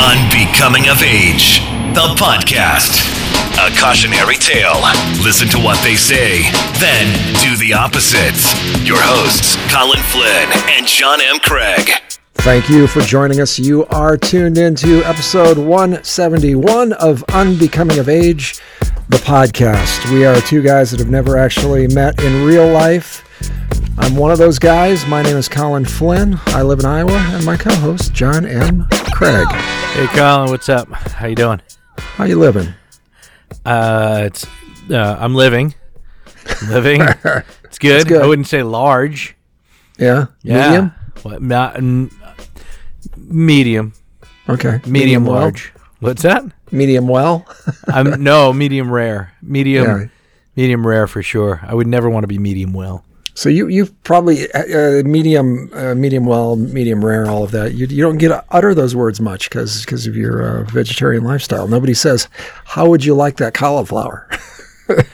Unbecoming of Age, the podcast. A cautionary tale. Listen to what they say, then do the opposite. Your hosts, Colin Flynn and John M. Craig. Thank you for joining us. You are tuned into episode 171 of Unbecoming of Age, the podcast. We are two guys that have never actually met in real life. I'm one of those guys. My name is Colin Flynn. I live in Iowa, and my co-host John M. Craig. Hey, Colin, what's up? How you doing? How you living? Uh, it's uh, I'm living, living. it's good. good. I wouldn't say large. Yeah, Yeah. medium. What? Not medium, Okay, medium, well? large. What's that? medium well. I'm no medium rare. Medium, Yeah. medium rare for sure. I would never want to be medium well. So you you probably uh, uh, medium uh, medium well, medium rare, all of that. You, you don't get to utter those words much because because of your uh, vegetarian lifestyle. Nobody says, "How would you like that cauliflower?"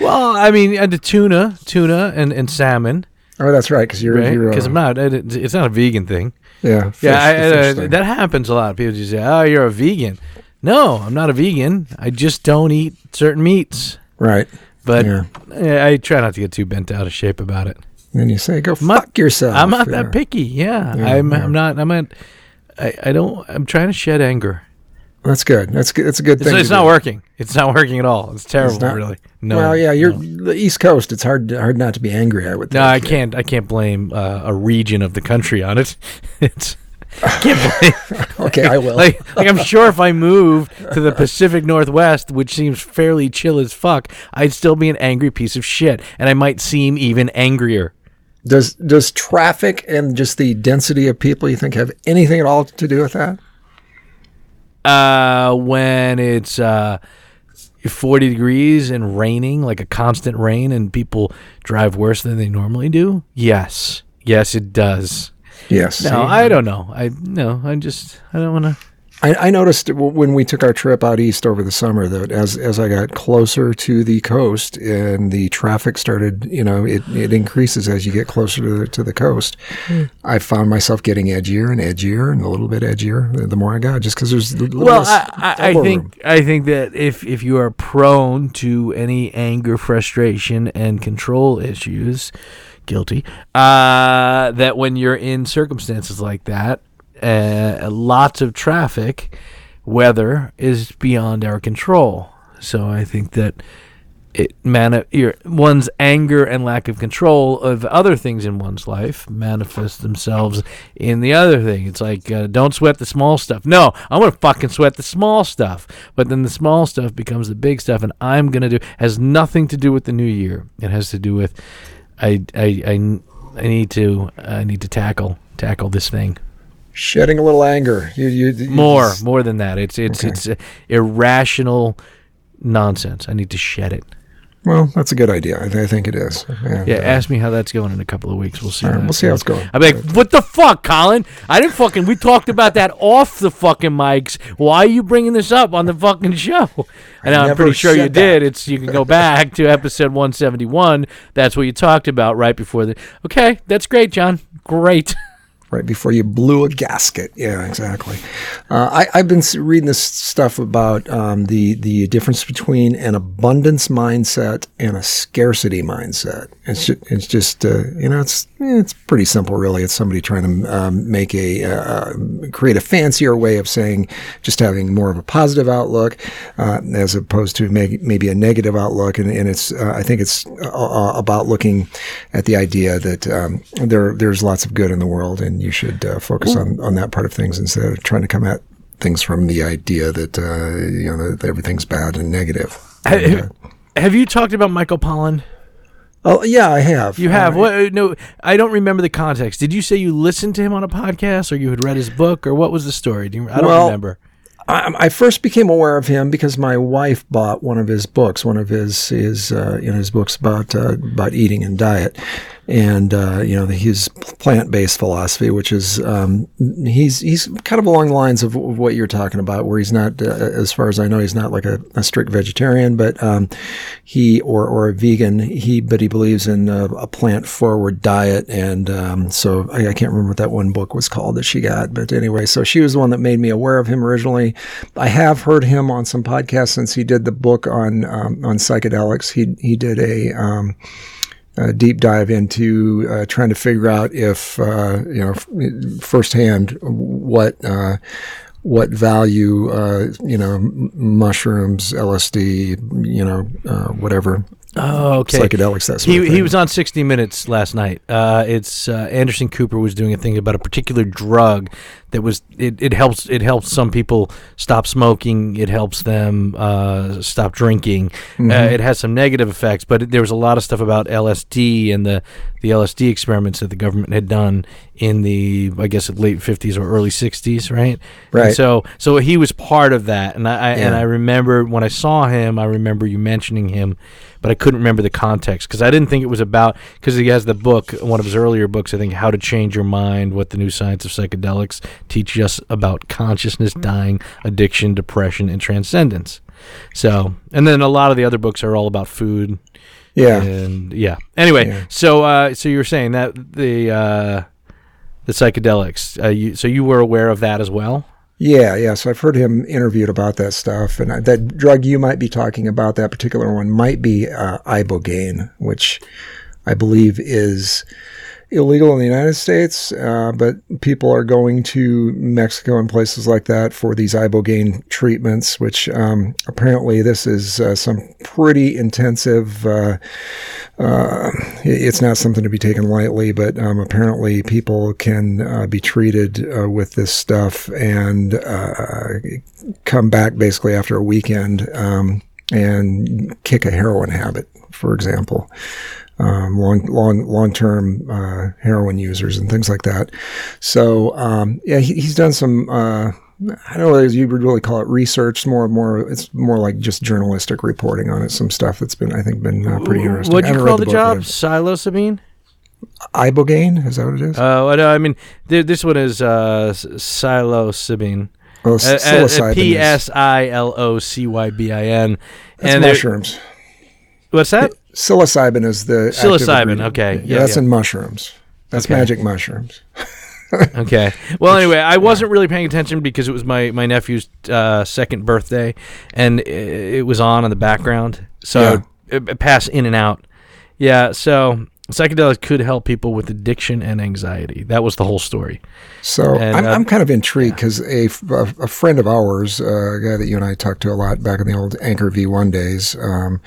Well, I mean, and the tuna, tuna, and, and salmon, oh, that's right, because you're right? Because uh, I'm not. It's not a vegan thing. yeah fish- Yeah, I, uh, that happens a lot. People just say, "Oh, you're a vegan." No, I'm not a vegan. I just don't eat certain meats. right. But Yeah. I try not to get too bent out of shape about it. And then you say, "Go fuck yourself." I'm not that picky. Yeah, Yeah, I'm. yeah. I'm not. I'm not. I, I don't. I'm trying to shed anger. That's good. That's good. That's a good thing. it's to not do. working. It's not working at all. It's terrible. not- really. No. well, yeah, you're No, the East Coast. It's hard hard not to be angry. I would. No, think. I can't. I can't blame uh, a region of the country on it. It's. Okay, I will. like, like I'm sure if I moved to the Pacific Northwest, which seems fairly chill as fuck, I'd still be an angry piece of shit, and I might seem even angrier. Does does traffic and just the density of people you think have anything at all to do with that? Uh, when it's uh, 40 degrees and raining, like a constant rain, and people drive worse than they normally do. Yes, yes, it does. Yes. No, I don't know. I no, I just I don't want to. I, I noticed when we took our trip out east over the summer that as as I got closer to the coast and the traffic started, you know, it, it increases as you get closer to the, to the coast. Hmm. I found myself getting edgier and edgier and a little bit edgier the, more I got, just because there's a little Well, I, I, I think room. I think that if if you are prone to any anger, frustration, and control issues, guilty. Uh, that when you're in circumstances like that, uh, lots of traffic, weather is beyond our control. So I think that it man your one's anger and lack of control of other things in one's life manifest themselves in the other thing. It's like uh, don't sweat the small stuff. No, I'm gonna fucking sweat the small stuff. But then the small stuff becomes the big stuff, and I'm gonna do has nothing to do with the new year. It has to do with I I I, I need to I need to tackle tackle this thing shedding a little anger. You, you, you more just- more than that. It's it's Okay. it's uh, irrational nonsense. I need to shed it. Well, that's a good idea. I, th- I think it is. And, Yeah, uh, ask me how that's going in a couple of weeks. We'll see. right, how we'll see how it's going. I'll be like, what the fuck, Colin? I didn't fucking. We talked about that off the fucking mics. Why are you bringing this up on the fucking show? And I'm pretty sure you that. did. It's you can go back to episode 171. That's what you talked about right before the. Okay, that's great, John. Great. right before you blew a gasket. Yeah, exactly. Uh, I, I've been reading this stuff about um, the the difference between an abundance mindset and a scarcity mindset. It's just, it's just uh, you know it's it's pretty simple really. It's somebody trying to um, make a uh, create a fancier way of saying just having more of a positive outlook uh, as opposed to maybe a negative outlook. And, and it's uh, I think it's uh, uh, about looking at the idea that um, there there's lots of good in the world, and you should uh, focus on, on that part of things instead of trying to come at things from the idea that uh, you know that everything's bad and negative. And, uh, Have you talked about Michael Pollan? oh yeah, I have. You have Uh, what? No, I don't remember the context. Did you say you listened to him on a podcast, or you had read his book, or what was the story? Do you, I don't Well, remember. I, I first became aware of him because my wife bought one of his books, one of his his uh, you know his books about uh, about eating and diet, and uh, you know his plant-based philosophy, which is um, he's he's kind of along the lines of, what you're talking about, where he's not, uh, as far as I know, he's not like a, a strict vegetarian, but um, he or or a vegan. He but he believes in a, a plant-forward diet, and um, so I, I, can't remember what that one book was called that she got, but anyway, so she was the one that made me aware of him originally. I have heard him on some podcasts since he did the book on um, on psychedelics. He he did a um, uh, deep dive into uh, trying to figure out if uh, you know firsthand what uh, what value uh, you know mushrooms, LSD, you know uh, whatever Oh, okay. Psychedelics. That he he was on 60 Minutes last night. Uh, it's uh, Anderson Cooper was doing a thing about a particular drug that was it, it helps it helps some people stop smoking. It helps them uh, stop drinking. Uh, mm-hmm. it has some negative effects, but it, there was a lot of stuff about LSD and the the LSD experiments that the government had done in the I guess late 50s or early 60s, right? Right. And so so he was part of that, and I, I yeah. and I remember when I saw him, I remember you mentioning him but I couldn't remember the context because I didn't think it was about because he has the book, one of his earlier books, I think, How to Change Your Mind: What the New Science of Psychedelics Teaches Us About Consciousness, Dying, Addiction, Depression, and Transcendence. So, and then a lot of the other books are all about food. Yeah. And yeah. Anyway, yeah. so uh, so you were saying that the uh, the psychedelics. Uh, you, so you were aware of that as well. Yeah, yeah. So I've heard him interviewed about that stuff, and that drug you might be talking about, that particular one, might be uh, ibogaine, which I believe is illegal in the United States, uh, but people are going to Mexico and places like that for these ibogaine treatments, which um, apparently this is uh, some pretty intensive. Uh, uh it's not something to be taken lightly, but um, apparently people can uh, be treated uh, with this stuff and come back basically after a weekend um, and kick a heroin habit, for example um, long long long term uh, heroin users and things like that. So um, yeah, he, he's done some. Uh, I don't know if you would really call it research. More, more. It's more like just journalistic reporting on it. Some stuff that's been, I think, been uh, pretty interesting. What do you call the, the job? Psilocybin. Ibogaine is that what it is? Oh, uh, no, I mean th- this one is uh, psilocybin. Oh, psilocybin. P S I L O C Y B I N. And mushrooms. What's that? Psilocybin is the psilocybin. Okay, yeah, that's yeah. in mushrooms. That's okay. magic mushrooms. okay. Well, anyway, I wasn't really paying attention because it was my my nephew's uh, second birthday, and it, was on in the background, so yeah. it, it passed in and out. Yeah. So psychedelics could help people with addiction and anxiety. That was the whole story. So and, I'm, uh, I'm, kind of intrigued because yeah. a, a, friend of ours, uh, a guy that you and I talked to a lot back in the old Anchor V1 days, um,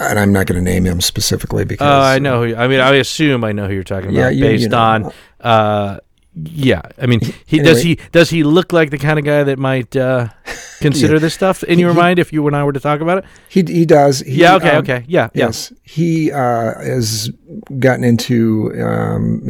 and I'm not going to name him specifically because. Uh, I know. Who, I mean, I assume I know who you're talking about yeah, you, based you know, on. Uh, yeah, I mean, he anyway, does he does he look like the kind of guy that might uh, consider yeah. this stuff in your he, mind if you and I were to talk about it? He he does. He, yeah. Okay. Um, okay. Yeah. Yes. He uh, has gotten into. Um,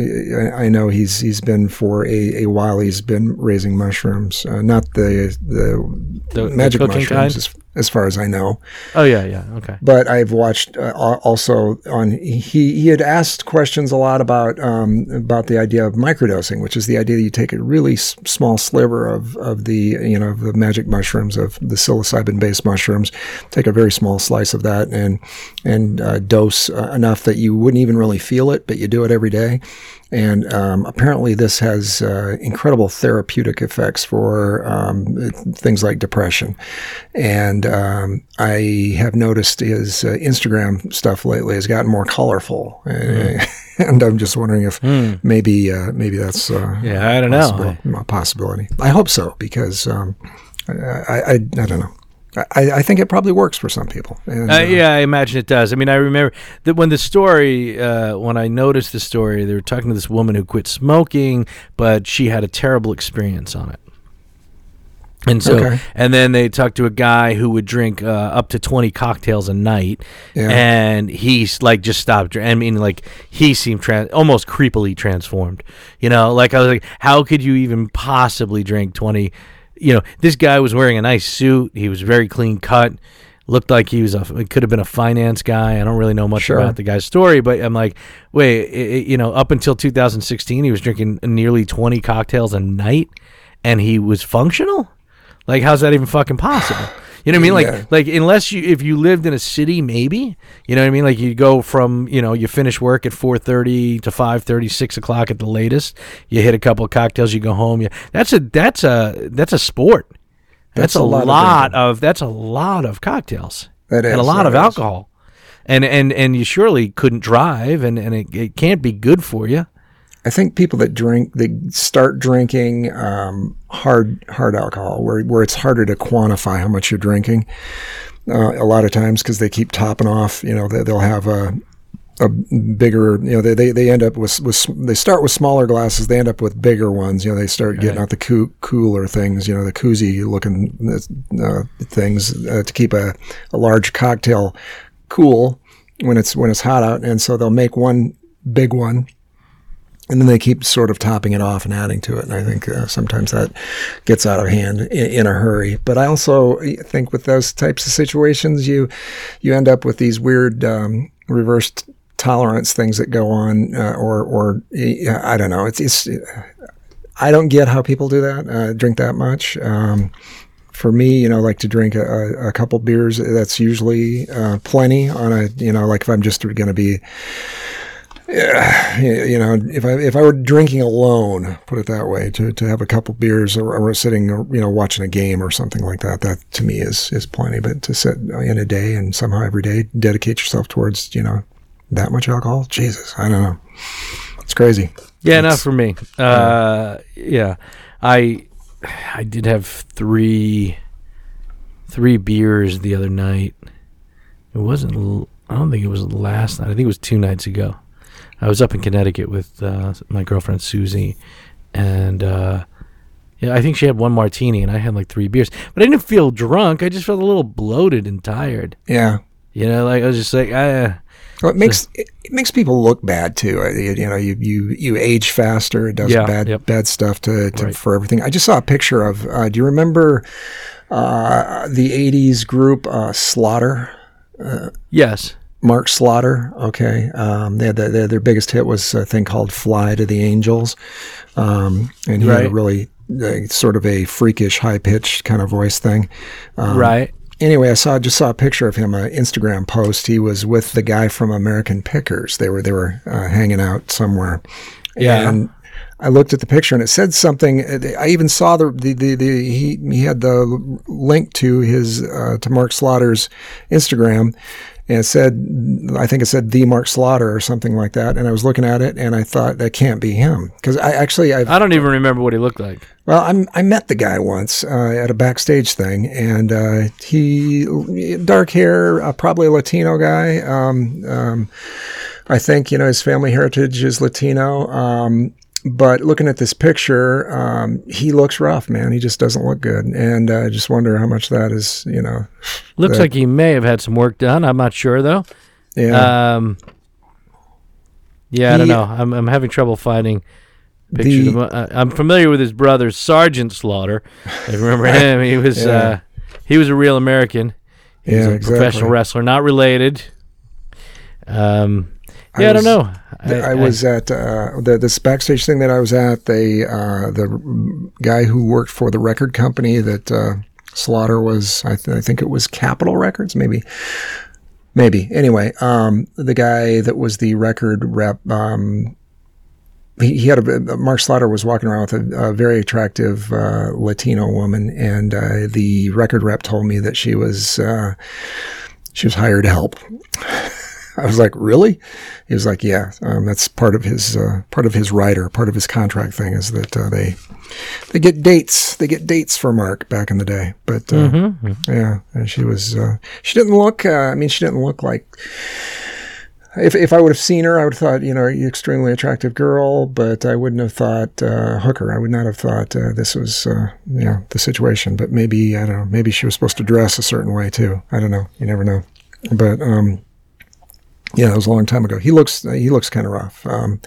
I know he's he's been for a, a while. He's been raising mushrooms, uh, not the the, the magic the mushrooms. Kind? as far as I know. Oh yeah, yeah, okay. But I've watched uh, also on he he had asked questions a lot about um, about the idea of microdosing, which is the idea that you take a really s- small sliver of of the you know the magic mushrooms of the psilocybin based mushrooms, take a very small slice of that and and uh, dose uh, enough that you wouldn't even really feel it, but you do it every day, and um, apparently, this has uh, incredible therapeutic effects for um, things like depression. And um, I have noticed his uh, Instagram stuff lately has gotten more colorful. Mm. and I'm just wondering if mm. maybe uh, maybe that's uh, yeah, I don't know a possibility. I hope so because um, I, I, I don't know. I, I, think it probably works for some people. And, uh, uh, yeah, I imagine it does. I mean, I remember that when the story, uh, when I noticed the story, they were talking to this woman who quit smoking, but she had a terrible experience on it. And so, okay. and then they talked to a guy who would drink uh, up to twenty cocktails a night, yeah. and he's like just stopped. I mean, like he seemed trans- almost creepily transformed. You know, like I was like, how could you even possibly drink twenty? You know, this guy was wearing a nice suit. He was very clean cut. looked like he was a it could have been a finance guy. I don't really know much Sure. about the guy's story, but I'm like, wait, i i- you know, up until 2016, he was drinking nearly 20 cocktails a night, and he was functional. Like, how's that even fucking possible? You know what I mean? Like, Yeah. like unless you if you lived in a city, maybe you know what I mean. Like you go from you know you finish work at four thirty to 5:30, 6 o'clock at the latest. You hit a couple of cocktails, you go home. You that's a that's a that's a sport. That's, That's a, a lot lot, of of, that's a lot of cocktails That and a lot of is. alcohol. And and and you surely couldn't drive, and and it, it can't be good for you. I think people that drink, they start drinking um, hard hard alcohol, where where it's harder to quantify how much you're drinking. Uh, a lot of times, because they keep topping off, you know, they, they'll have a a bigger, you know, they, they, they end up with, with they start with smaller glasses, they end up with bigger ones. You know, they start getting out the coo- cooler things, you know, the koozie looking uh, things uh, to keep a, a large cocktail cool when it's when it's hot out, and so they'll make one big one and then they keep sort of topping it off and adding to it. And I think uh, sometimes that gets out of hand in, in a hurry. But I also think with those types of situations, you you end up with these weird um, reversed tolerance things that go on, uh, or or I don't know. It's it's I don't get how people do that, uh, drink that much. Um, for me, you know, like to drink a, a, a couple beers. That's usually uh, plenty on a, you know, like if I'm just going to be yeah, you know, if I if I were drinking alone, put it that way, to, to have a couple beers or, or sitting, you know, watching a game or something like that, that to me is is plenty. But to sit in a day and somehow every day dedicate yourself towards, you know, that much alcohol, Jesus, I don't know, it's crazy. Yeah, not for me. Uh, yeah, I I did have three three beers the other night. It wasn't. I don't think it was last night. I think it was two nights ago. I was up in Connecticut with uh, my girlfriend Susie, and uh, yeah, I think she had one martini, and I had like three beers. But I didn't feel drunk. I just felt a little bloated and tired. Yeah. You know, like I was just like, ah, Well, it makes it, it makes people look bad too. Uh, You, you know, you, you you age faster. It does Yeah, bad yep. bad stuff to, to Right. for everything. I just saw a picture of. Uh, do you remember uh, the '80s group uh, Slaughter? yes, Mark Slaughter. Okay, um, they had the, their, their biggest hit was a thing called "Fly to the Angels," um, and he had a really uh, sort of a freakish, high pitched kind of voice thing. Um, right. Anyway, I saw just saw a picture of him, an Instagram post. He was with the guy from American Pickers. They were they were uh, hanging out somewhere. Yeah. And I looked at the picture and it said something. I even saw the the, the, the he he had the link to his uh, to Mark Slaughter's Instagram. And it said, I think it said the Mark Slaughter or something like that. And I was looking at it and I thought that can't be him because I actually I've I don't even remember what he looked like. well, I'm, I met the guy once uh, at a backstage thing, and uh, he dark hair, uh, probably a Latino guy. Um, um, I think you know his family heritage is Latino. Um, but looking at this picture, um, he looks rough, man. He just doesn't look good, and uh, I just wonder how much that is. You know, Looks The- like he may have had some work done. I'm not sure though. yeah. Um, yeah, I don't know. I'm I'm having trouble finding pictures. The- of. Uh, I'm familiar with his brother Sergeant Slaughter. I remember him, he was Yeah. uh, he was a real American. He was Yeah, a professional wrestler, not related. Um, I yeah, I, don't know. I, was at uh, the, this backstage thing that I was at. They uh, the guy who worked for the record company that uh, Slaughter was. I, th- I think it was Capitol Records, maybe. Maybe. Anyway, um, the guy that was the record rep. Um, he, he had a Mark Slaughter was walking around with a, a very attractive uh, Latino woman, and uh, the record rep told me that she was uh, she was hired help. I was like, really? He was like, yeah, um, that's part of his uh, part of his rider, part of his contract thing is that uh, they they get dates, they get dates for Mark back in the day. But uh, yeah, and she was uh, she didn't look. Uh, I mean, she didn't look like. If, if I would have seen her, I would have thought, you know, extremely attractive girl, but I wouldn't have thought uh, hooker. I would not have thought uh, this was, uh, you know, the situation. But maybe I don't know. Maybe she was supposed to dress a certain way too. I don't know. You never know. But um, yeah, it was a long time ago. He looks he looks kind of rough. Um,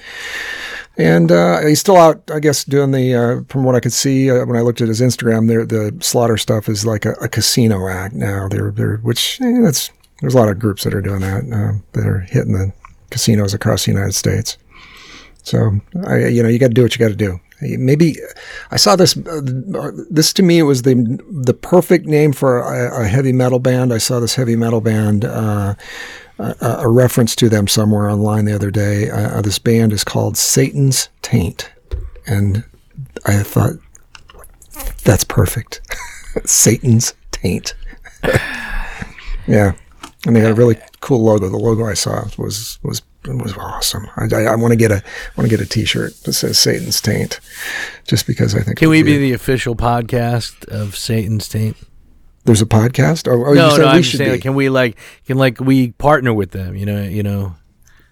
And uh, he's still out, I guess, doing the. Uh, from what I could see uh, when I looked at his Instagram, there the slaughter stuff is like a, a casino act now. They're they're which eh, that's there's a lot of groups that are doing that uh, that are hitting the casinos across the United States. So I, you know, you got to do what you got to do. Maybe I saw this. Uh, this to me was the the perfect name for a, a heavy metal band. I saw this heavy metal band. Uh, a, a, reference to them somewhere online the other day. Uh, this band is called Satan's Taint, and I thought that's perfect. Satan's Taint. yeah, and they had a really cool logo. The logo I saw was was was awesome. I, I, I want to get a want to get a T-shirt that says Satan's Taint, just because I think. Can we be the official podcast of Satan's Taint? There's a podcast. Or, or no, no, I'm we just saying, like, can we like can like we partner with them? You know, you know.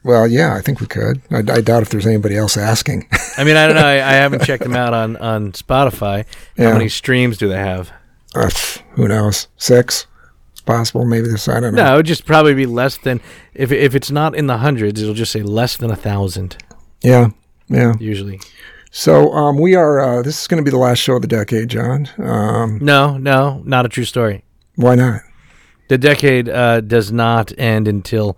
Well, yeah, I think we could. I, I doubt if there's anybody else asking. I mean, I don't know. I, I haven't checked them out on on Spotify. How Yeah. many streams do they have? Uh, who knows? Six, it's possible. Maybe this. I don't know. No, it would just probably be less than if if it's not in the hundreds, it'll just say less than a thousand Yeah, yeah. usually. So um, we are. Uh, this is going to be the last show of the decade, John. Um, No, no, not a true story. why not? The decade uh, does not end until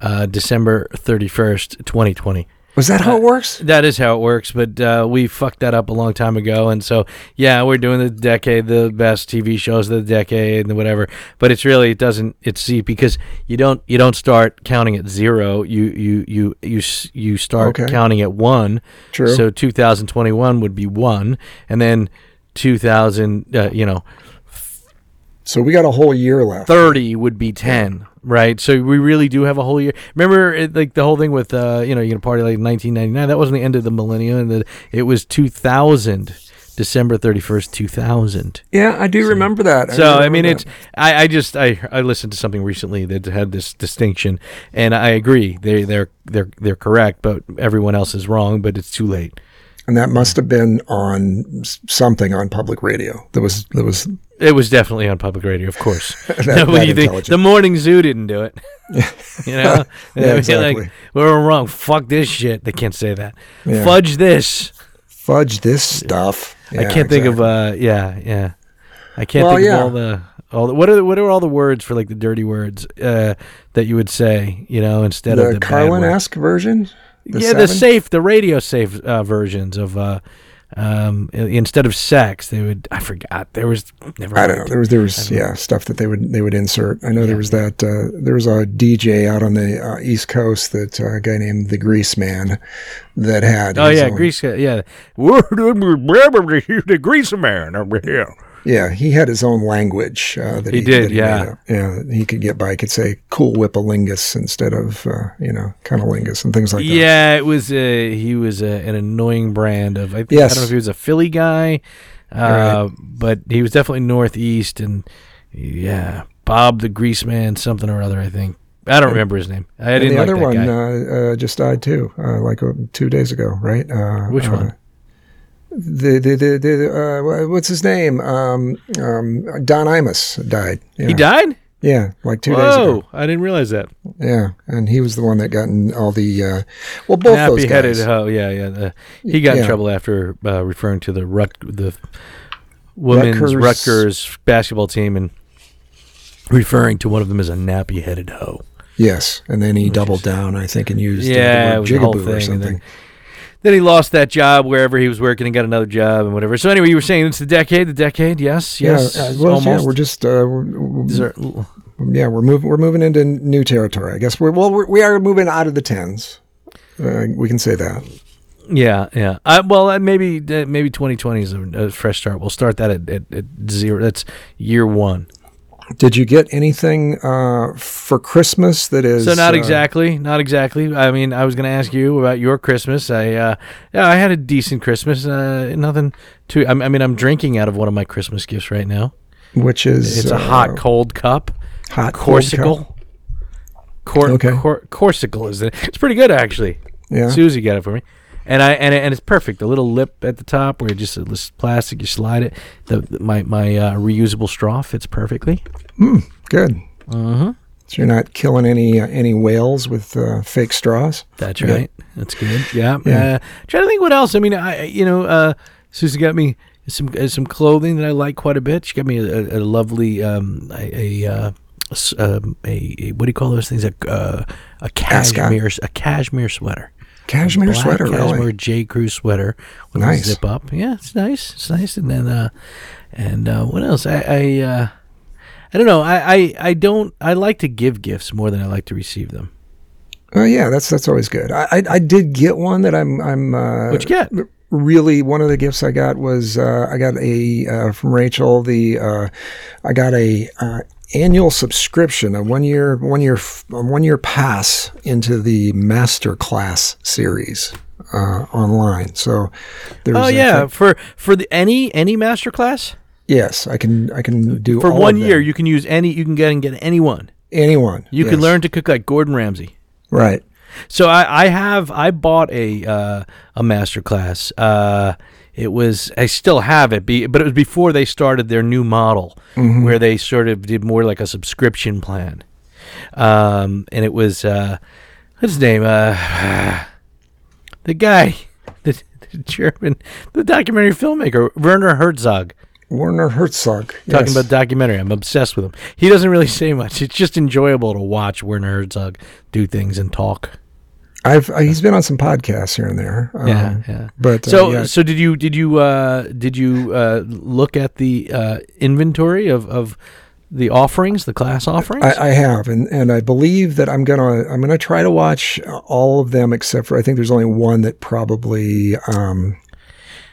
uh, December thirty first, twenty twenty. Was that how it works? That is how it works, but uh, we fucked that up a long time ago, and so yeah, we're doing the decade, the best TV shows of the decade, and whatever. But it's really it doesn't it's see because you don't you don't start counting at zero. You you you you you start Okay. counting at one. True. So 2021 would be one, and then 2000, uh, you know, So we got a whole year left. 30 would be 10 right so we really do have a whole year remember it, like the whole thing with uh you know you're gonna party like 1999 that wasn't the end of the millennium and the, it was 2000 december 31st 2000 Yeah, I do remember that. so i mean that. it's I, I just i i listened to something recently that had this distinction and i agree they they're they're they're correct but everyone else is wrong but it's too late and that must have been on something on public radio. There was there was It was definitely on public radio, of course. That- that intelligent. The morning zoo didn't do it. you know, Yeah, exactly. Like, we were wrong. Fuck this shit. They can't say that. Yeah. Fudge this. fudge this stuff. I can't think of. uh Yeah, yeah. I can't Well, think yeah. of all the all the, what are what are all the words for like the dirty words uh, that you would say? You know, instead of the the bad Carlin words. esque version. The yeah, the safe, the radio safe uh, versions of. uh um, instead of sex, they would. I forgot. There was never. I don't know. There was there was yeah stuff that they would they would insert. I know there was that uh, there was a DJ out on the uh, East Coast that uh, a guy named the Grease Man that had Oh yeah, own- Grease. Yeah, the Grease man over here. Yeah he had his own language uh, that He he, did, that yeah. yeah he could get by. He could say cool whippalingus instead of uh, you know cunnilingus and things like that. Yeah, it was. Uh, he was uh, an annoying brand of. I, think, I don't know if he was a Philly guy, uh, but he was definitely Northeast, and yeah, Bob the Grease Man, something or other. I think I don't remember his name. I didn't the like other one guy. uh, uh, just died too, uh, like uh, two days ago, right? Uh, Which one? The the the, the uh, what's his name? Um, um, Don Imus died. Yeah. He died. Yeah, like two days Whoa! ago. I didn't realize that. Yeah, and he was the one that got in all the. Uh, well, both those guys. hoe. Yeah, yeah. The, he got in trouble after uh, referring to the Rut the women's Rutgers- Rutgers. basketball team and referring to one of them as a nappy-headed hoe. Yes, and then he doubled down, I think, and used uh, Yeah, the word was the whole jigaboo or something. Then- he lost that job wherever he was working and got another job and whatever. So anyway, you were saying it's the decade, the decade. Yes, yes. yeah, uh, well, almost. yeah, we're just uh, we're, These are- yeah, we're moving we're moving into new territory. I guess we're well, we're, we are moving out of the tens. Uh, we can say that. yeah, yeah. Uh, well, uh, maybe uh, maybe 2020 is a, a fresh start. We'll start that at, at, at zero. That's year one. Did you get anything uh, for Christmas that is So not uh, exactly, not exactly. I mean, I was going to ask you about your Christmas. I uh, yeah, I had a decent Christmas. Uh, nothing too. I, I mean, I'm drinking out of one of my Christmas gifts right now. which is It's a uh, hot cold cup. hot cold cup? Corksicle. Cor- Okay. cor- Corksicle is it? It's pretty good actually. Yeah. Susie got it for me, and I and, and it's perfect. The little lip at the top where it just it's plastic, you slide it. The, the- my my uh, reusable straw fits perfectly. Good. Mm-hmm. So you're not killing any uh, any whales with uh, fake straws. That's right. That's good. Yeah. Yeah. Uh, trying to think what else. I mean, I you know, uh, Susie got me some uh, some clothing that I like quite a bit. She got me a, a, lovely um, a a, uh, um, a a what do you call those things? A uh, a cashmere a cashmere sweater. Cashmere sweater, cashmere really. J Crew sweater with Nice. a zip up. Yeah, it's nice. It's nice. And then uh, and uh, what else? I I uh, I don't know. I, I I don't. I like to give gifts more than I like to receive them. Oh yeah, that's that's always good. I I, I did get one that I'm I'm. Uh, What'd you get? Really, one of the gifts I got was uh, I got a uh, from Rachel. The uh, I got a uh, annual subscription, a one year one year one year pass into the master class series uh, online. So there's Oh yeah, for for the, any any master class yes, I can I can do for one year you can use any you can get and get anyone. Anyone You can learn to cook like Gordon Ramsay. right. So I, I have I bought a uh, a master class. Uh, it was I still have it, be, but it was before they started their new model Mm-hmm. where they sort of did more like a subscription plan. Um, and it was uh, what's his name? Uh, the guy, the, the German, the documentary filmmaker Werner Herzog. Werner Herzog Talking yes. about documentary, I'm obsessed with him. He doesn't really say much. It's just enjoyable to watch Werner Herzog do things and talk. I've uh, he's been on some podcasts here and there. Um, Yeah, yeah. But uh, So, yeah, so did you did you uh, did you uh, look at the uh, inventory of, of the offerings, the class offerings? I, I have, and, and I believe that I'm gonna I'm gonna try to watch all of them except for I think there's only one that probably um,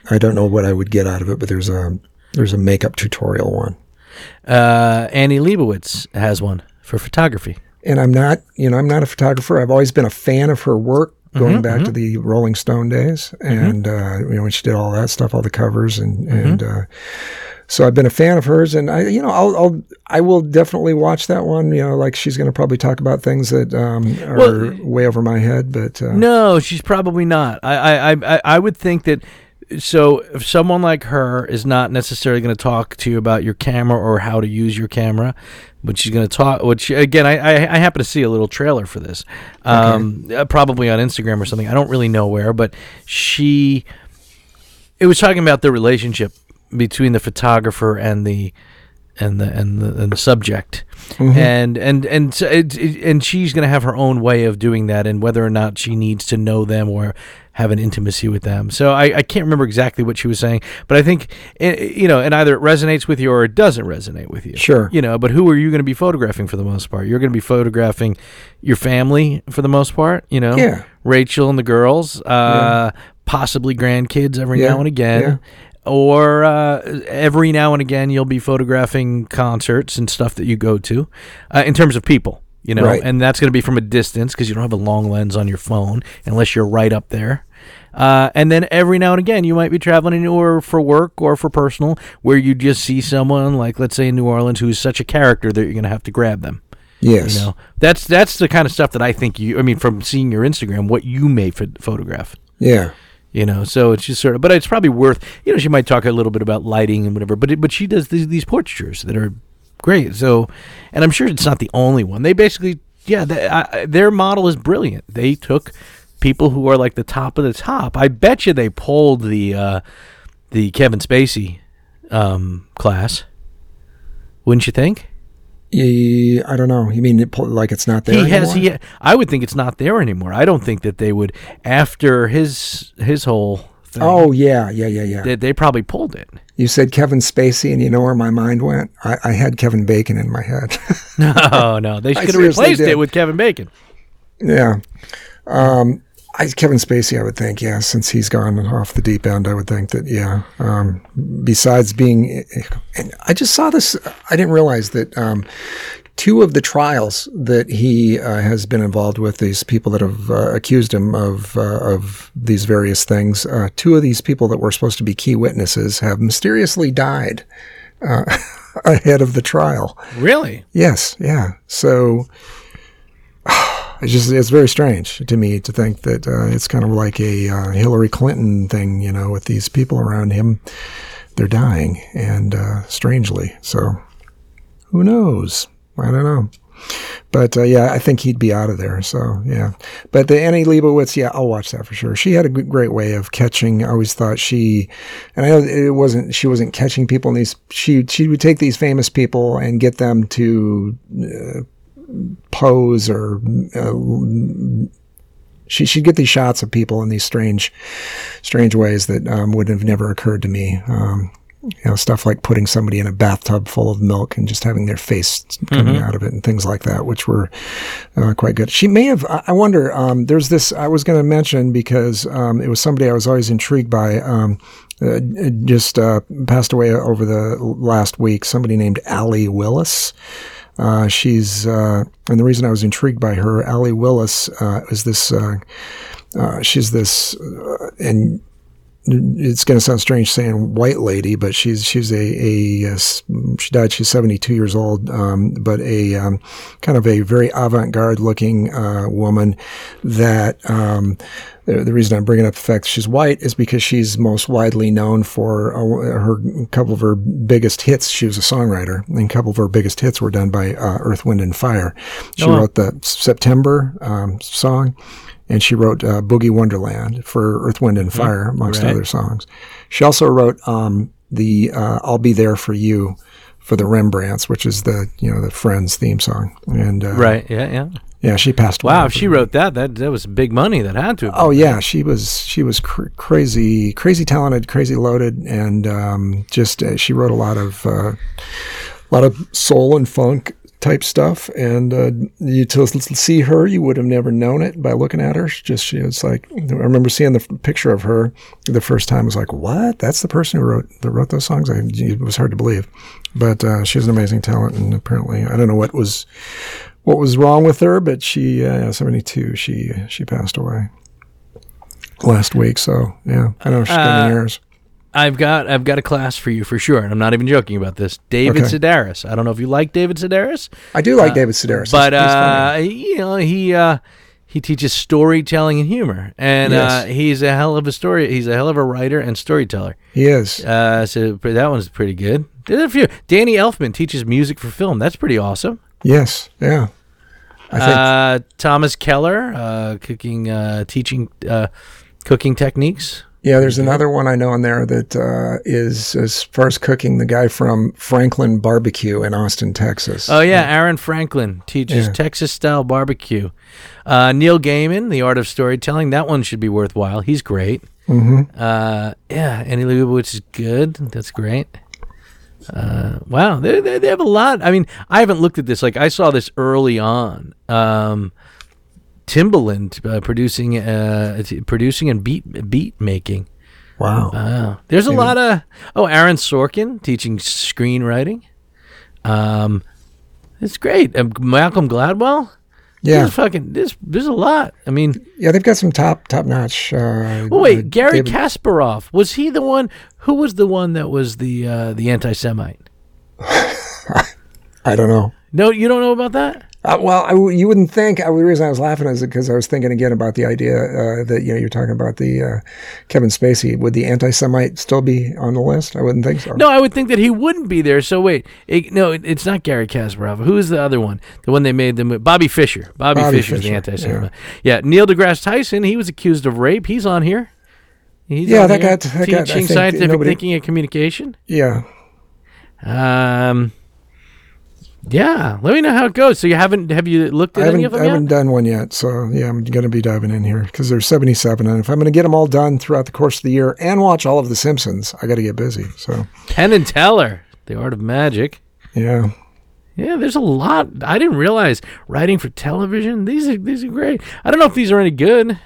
I don't know what I would get out of it, but there's a there's a makeup tutorial one, uh, Annie Leibovitz has one for photography. And I'm not you know I'm not a photographer. I've always been a fan of her work. Going back to the Rolling Stone days, and uh, you know when she did all that stuff, all the covers, and and uh, so I've been a fan of hers, and I, you know, I'll, I'll, I will definitely watch that one. You know, like she's going to probably talk about things that um, are Well, way over my head, but uh, No, she's probably not. I, I- I, I would think that. So, if someone like her is not necessarily going to talk to you about your camera or how to use your camera, but she's going to talk. Which again, I, I I happen to see a little trailer for this, um, uh, probably on Instagram or something. I don't really know where, but she. It was talking about the relationship between the photographer and the and the and the, and the subject, and and and so it, it, and she's going to have her own way of doing that, and whether or not she needs to know them or have an intimacy with them. So I, I can't remember exactly what she was saying, but I think eh, you know, and either it resonates with you or it doesn't resonate with you. Sure. you know. But who are you going to be photographing for the most part? You're going to be photographing your family for the most part. You know, Yeah. Rachel and the girls, uh, possibly grandkids every Yeah, now and again. yeah. Or uh, every now and again, you'll be photographing concerts and stuff that you go to, uh, in terms of people, you know, Right. and that's going to be from a distance because you don't have a long lens on your phone unless you're right up there. Uh, and then every now and again, you might be traveling anywhere for work or for personal, where you just see someone like, let's say, in New Orleans, who's such a character that you're going to have to grab them. yes, You know, that's that's the kind of stuff that I think you. I mean, from seeing your Instagram, what you may ph- photograph. yeah, You know, so it's just sort of, but it's probably worth. You know, she might talk a little bit about lighting and whatever, but it, but she does these these portraitures that are great. So, and I'm sure it's not the only one. They basically, yeah, they, I, their model is brilliant. They took people who are like the top of the top. I bet you they pulled the uh, the Kevin Spacey um, class. Wouldn't you think? I don't know. You mean it, like it's not there? he has anymore? he I would think it's not there anymore. I don't think that they would after his his whole thing. Oh yeah, yeah, yeah, yeah. they, they probably pulled it. You said Kevin Spacey, and you know where my mind went? I, I had Kevin Bacon in my head. No, no, they should have replaced did. it with Kevin Bacon. yeah. Um, I, Kevin Spacey, I would think, yeah, since he's gone off the deep end, I would think that, yeah. Um, besides being, and I just saw this, I didn't realize that um, two of the trials that he uh, has been involved with, these people that have uh, accused him of uh, of these various things, uh, two of these people that were supposed to be key witnesses have mysteriously died uh, ahead of the trial. Really? Yes, yeah. So it's just it's very strange to me to think that uh, it's kind of like a uh, Hillary Clinton thing, you know, with these people around him. They're dying, and uh, strangely, so who knows? I don't know. but uh, yeah, I think he'd be out of there. So yeah, but the Annie Leibovitz, yeah, I'll watch that for sure. She had a great way of catching. I always thought she, and I know it wasn't she wasn't catching people in these. She she would take these famous people and get them to uh, pose or. Uh, she, she'd get these shots of people in these strange, strange ways that um, would have never occurred to me. Um, you know, stuff like putting somebody in a bathtub full of milk and just having their face coming out of it and things like that, which were uh, quite good. She may have, I I wonder, um, there's this I was going to mention because um, it was somebody I was always intrigued by. Um, uh, just uh, passed away over the last week. Somebody named Allee Willis. Uh, she's, uh, and the reason I was intrigued by her, Allee Willis, uh, is this, uh, uh, she's this, and it's going to sound strange saying white lady, but she's she's a, a, a she died. She's seventy two years old, um, but a um, kind of a very avant garde looking uh, woman. That um, the, the reason I'm bringing up the fact that she's white is because she's most widely known for uh, her a couple of her biggest hits. She was a songwriter, and a couple of her biggest hits were done by uh, Earth, Wind, and Fire. She Oh, wrote the September um, song and she wrote uh, Boogie Wonderland for Earth, Wind, and Fire, amongst right. other songs. She also wrote um, the uh, "I'll Be There for You" for the Rembrandts, which is the you know the Friends theme song. And uh, Right. Yeah. Yeah. yeah, she passed away. Wow. If she wrote that, that that was big money. That had to. Oh yeah, she was she was cr- crazy, crazy talented, crazy loaded, and um, just uh, she wrote a lot of uh, a lot of soul and funk type stuff. And uh, you to see her, you would have never known it by looking at her. She Just she was like, I remember seeing the f- picture of her the first time. I was like, what? That's the person who wrote that wrote those songs. I, it was hard to believe, but uh, she has an amazing talent, and apparently, I don't know what was what was wrong with her, but she uh, seventy two. She she passed away last week. So yeah, I don't know she's got Uh, years. I've got I've got a class for you for sure, and I'm not even joking about this. David Okay. Sedaris. I don't know if you like David Sedaris, I do like David Sedaris, but He's- he's uh, you know he uh, he teaches storytelling and humor, and uh, Yes. he's a hell of a story. He's a hell of a writer and storyteller. he is. Uh, so that one's pretty good. There's a few. Danny Elfman teaches music for film. That's pretty awesome. yes, yeah. I think Uh, Thomas Keller, uh, cooking, uh, teaching uh, cooking techniques. Yeah. There's another one I know in there that uh, is as far as cooking. The guy from Franklin Barbecue in Austin, Texas. Oh yeah, Aaron Franklin teaches Yeah. Texas style barbecue. Uh, Neil Gaiman, The Art of Storytelling. That one should be worthwhile. He's great. hmm Uh, yeah, Annie Leibovitz is good. That's great. Uh, wow, they, they they have a lot. I mean, I haven't looked at this. Like I saw this early on. Um, Timbaland uh, producing, uh, t- producing and beat beat making. Wow. Wow, there's a lot of oh, Aaron Sorkin teaching screenwriting. Um, it's great. Um, Malcolm Gladwell. yeah, There's fucking there's there's a lot. I mean, yeah. They've got some top top notch. Uh, Oh uh, wait, Gary David- Kasparov was he the one? Who was the one that was the uh, the anti-Semite? I don't know. No, you don't know about that. Uh, well, I you wouldn't think. Uh, the reason I was laughing is because I was thinking again about the idea uh, that you know you're talking about the uh, Kevin Spacey. Would the anti-Semite still be on the list? I wouldn't think so. No, I would think that he wouldn't be there. So wait, it, no, it, it's not Gary Kasparov. Who is the other one? The one they made them with Bobby Fischer. Bobby, Bobby Fischer's the anti-Semite. Yeah. Neil deGrasse Tyson. He was accused of rape. He's on here. He's Yeah, on that here. got- that got- I teaching scientific nobody- thinking and communication. Yeah. Um. Yeah, let me know how it goes. So you haven't have you looked I at any of them I haven't done one yet, so yeah, I'm going to be diving in here because there's 77, and if I'm going to get them all done throughout the course of the year and watch all of The Simpsons, I got to get busy. So Penn and Teller, The Art of Magic. yeah, Yeah, there's a lot. I didn't realize writing for television. These are these are great. I don't know if these are any good. I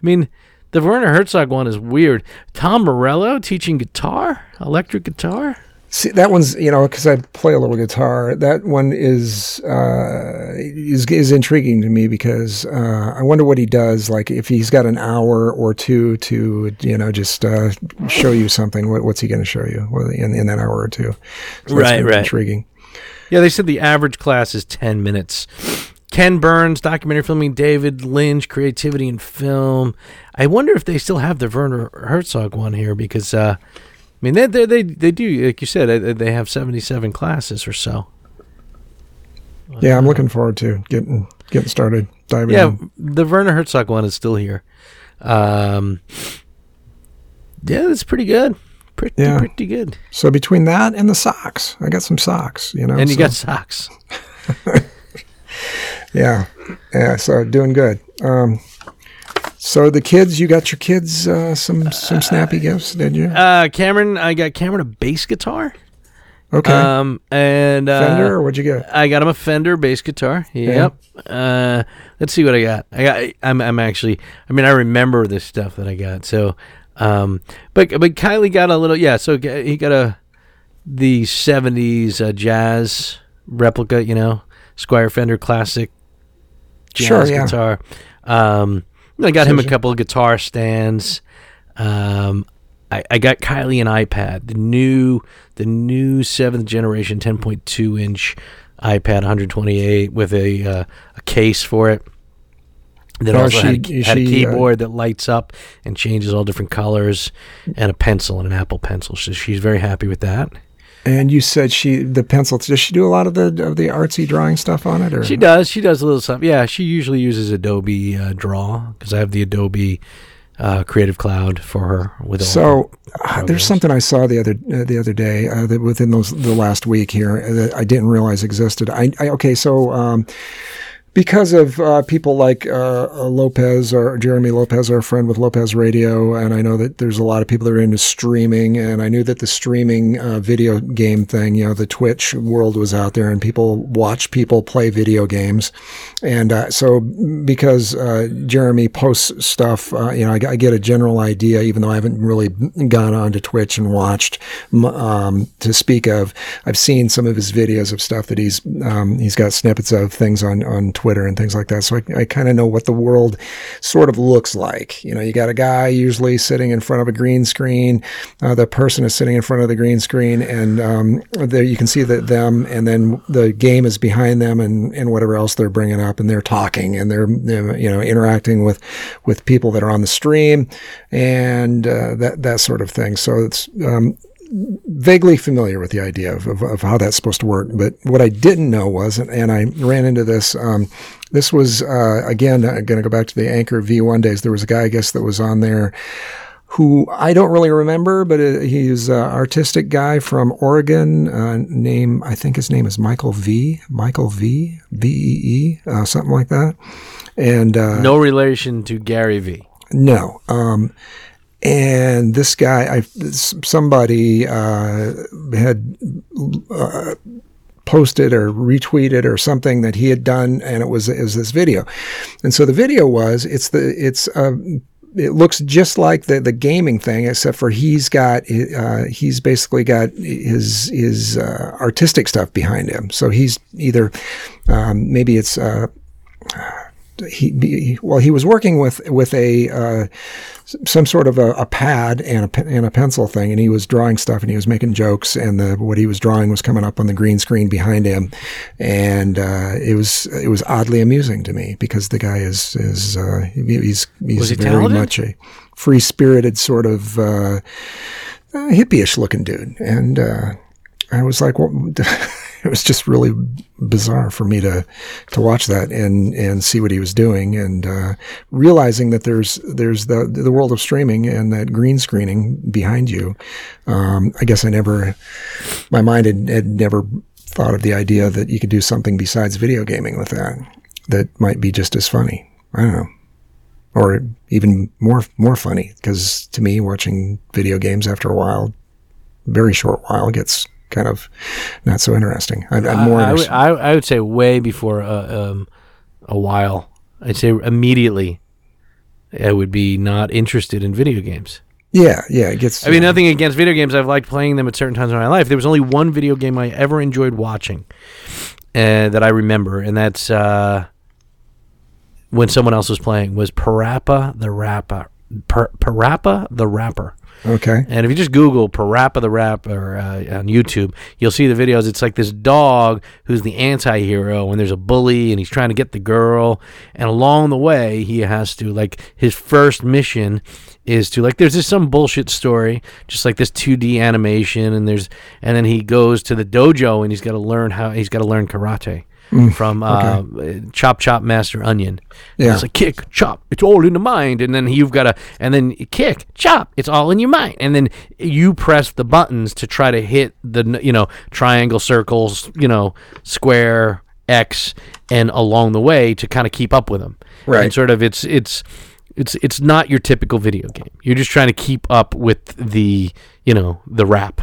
mean, the Werner Herzog one is weird. Tom Morello teaching guitar, electric guitar. See that one's you know because I play a little guitar. That one is uh, is is intriguing to me because uh, I wonder what he does. Like if he's got an hour or two to you know just uh, show you something, what, what's he going to show you in in that hour or two? So Right, right. Intriguing. Yeah, they said the average class is 10 minutes. Ken Burns, documentary filming, David Lynch, creativity in film. I wonder if they still have the Werner Herzog one here because, uh, mean, they, they, they, do, like you said, they, they have 77 classes or so. Yeah, I'm looking forward to getting getting started diving Yeah, in. the Werner Herzog one is still here. Um, yeah, that's pretty good. Pretty Yeah. pretty good. So between that and the socks, I got some socks. You know, And you so- got socks. yeah, yeah. So doing good. Um, so the kids, you got your kids uh, some some snappy gifts, did you? Uh, Cameron, I got Cameron a bass guitar. Okay, Um, and uh, Fender, or what'd you get? I got him a Fender bass guitar. Yep. Uh, let's see what I got. I got. I'm. I'm actually. I mean, I remember this stuff that I got. So, um, but but Kylie got a little. Yeah. So he got a the '70s uh, jazz replica. You know, Squier Fender classic jazz Sure, yeah. guitar. Um, I got him a couple of guitar stands. Um, I, I got Kylie an iPad, the new the new seventh generation 10.2 inch iPad, 128 with a uh, a case for it. That Oh, also had, she- a, had a she, uh, keyboard that lights up and changes all different colors, and a pencil and an Apple Pencil. So she's very happy with that. And you said she the pencil. Does she do a lot of the of the artsy drawing stuff on it? Or She does. She does a little something. Yeah, she usually uses Adobe uh, Draw because I have the Adobe uh, Creative Cloud for her. With So uh, there's something I saw the other uh, the other day uh, that within those the last week here uh, that I didn't realize existed. I, I okay, so um, because of uh, people like uh, uh, Lopez or Jeremy Lopez, our friend with Lopez Radio, and I know that there's a lot of people that are into streaming, and I knew that the streaming uh, video game thing, you know, the Twitch world was out there, and people watch people play video games, and uh, so because uh, Jeremy posts stuff, you know, I, I get a general idea, even though I haven't really gone onto Twitch and watched um, to speak of. I've seen some of his videos of stuff that he's um, he's got snippets of things on on Twitter and things like that. So I, I kind of know what the world sort of looks like. You know, you got a guy usually sitting in front of a green screen. Uh, the person is sitting in front of the green screen, and um, there you can see that them, and then the game is behind them, and and whatever else they're bringing up, and they're talking, and they're they're, you know interacting with with people that are on the stream, and uh, that that sort of thing. So it's um, vaguely familiar with the idea of, of, of how that's supposed to work. But what I didn't know was, and, and I ran into this, um, this was, uh, again, I'm going to go back to the Anchor V1 days. There was a guy, I guess, that was on there who I don't really remember, but uh, he's an artistic guy from Oregon. Uh, name, I think his name is Michael V. Michael V. V E E, uh, something like that. And uh, no relation to Gary V. no. Um, and this guy, I somebody uh, had uh, posted or retweeted or something that he had done, and it was is this video. And so the video was it's the it's. Uh, it looks just like the, the gaming thing, except for he's got uh, he's basically got his his uh, artistic stuff behind him. So he's either um, maybe it's uh, he, he well he was working with with a uh, some sort of a, a pad and a and a pencil thing, and he was drawing stuff and he was making jokes, and the what he was drawing was coming up on the green screen behind him, and uh, it was it was oddly amusing to me because the guy is is uh, he- he's he's he very talented? much a free spirited sort of uh, uh, hippie-ish looking dude, and uh, I was like, well, it was just really bizarre for me to to watch that and and see what he was doing and uh, realizing that there's there's the the world of streaming and that green screening behind you. Um, I guess I never, my mind had, had never thought of the idea that you could do something besides video gaming with that that might be just as funny. I don't know. Or even more more funny because to me, watching video games after a while, very short while, gets kind of not so interesting. I, I'm more I, I would. I, I would say way before uh, um, a while. I'd say immediately. I would be not interested in video games. Yeah, yeah, it gets. I mean, nothing against video games. I've liked playing them at certain times in my life. There was only one video game I ever enjoyed watching uh, that I remember, and that's uh, when someone else was playing was Parappa the Rapper. Per, Parappa the Rapper. Okay. And if you just Google Parappa the Rapper uh, on YouTube, you'll see the videos. It's like this dog who's the anti-hero, and there's a bully, and he's trying to get the girl. And along the way, he has to like his first mission is to like there's just some bullshit story, just like this 2D animation, and there's and then he goes to the dojo and he's got to learn how he's got to learn karate. From uh, Chop Chop Master Onion. Yeah. It's like kick, chop, it's all in the mind, and then you've got to, and then kick, chop, it's all in your mind, and then you press the buttons to try to hit the, you know, triangle, circles, you know, square, X, and along the way to kind of keep up with them. Right. And sort of, it's it's it's it's not your typical video game. You're just trying to keep up with the, you know, the rap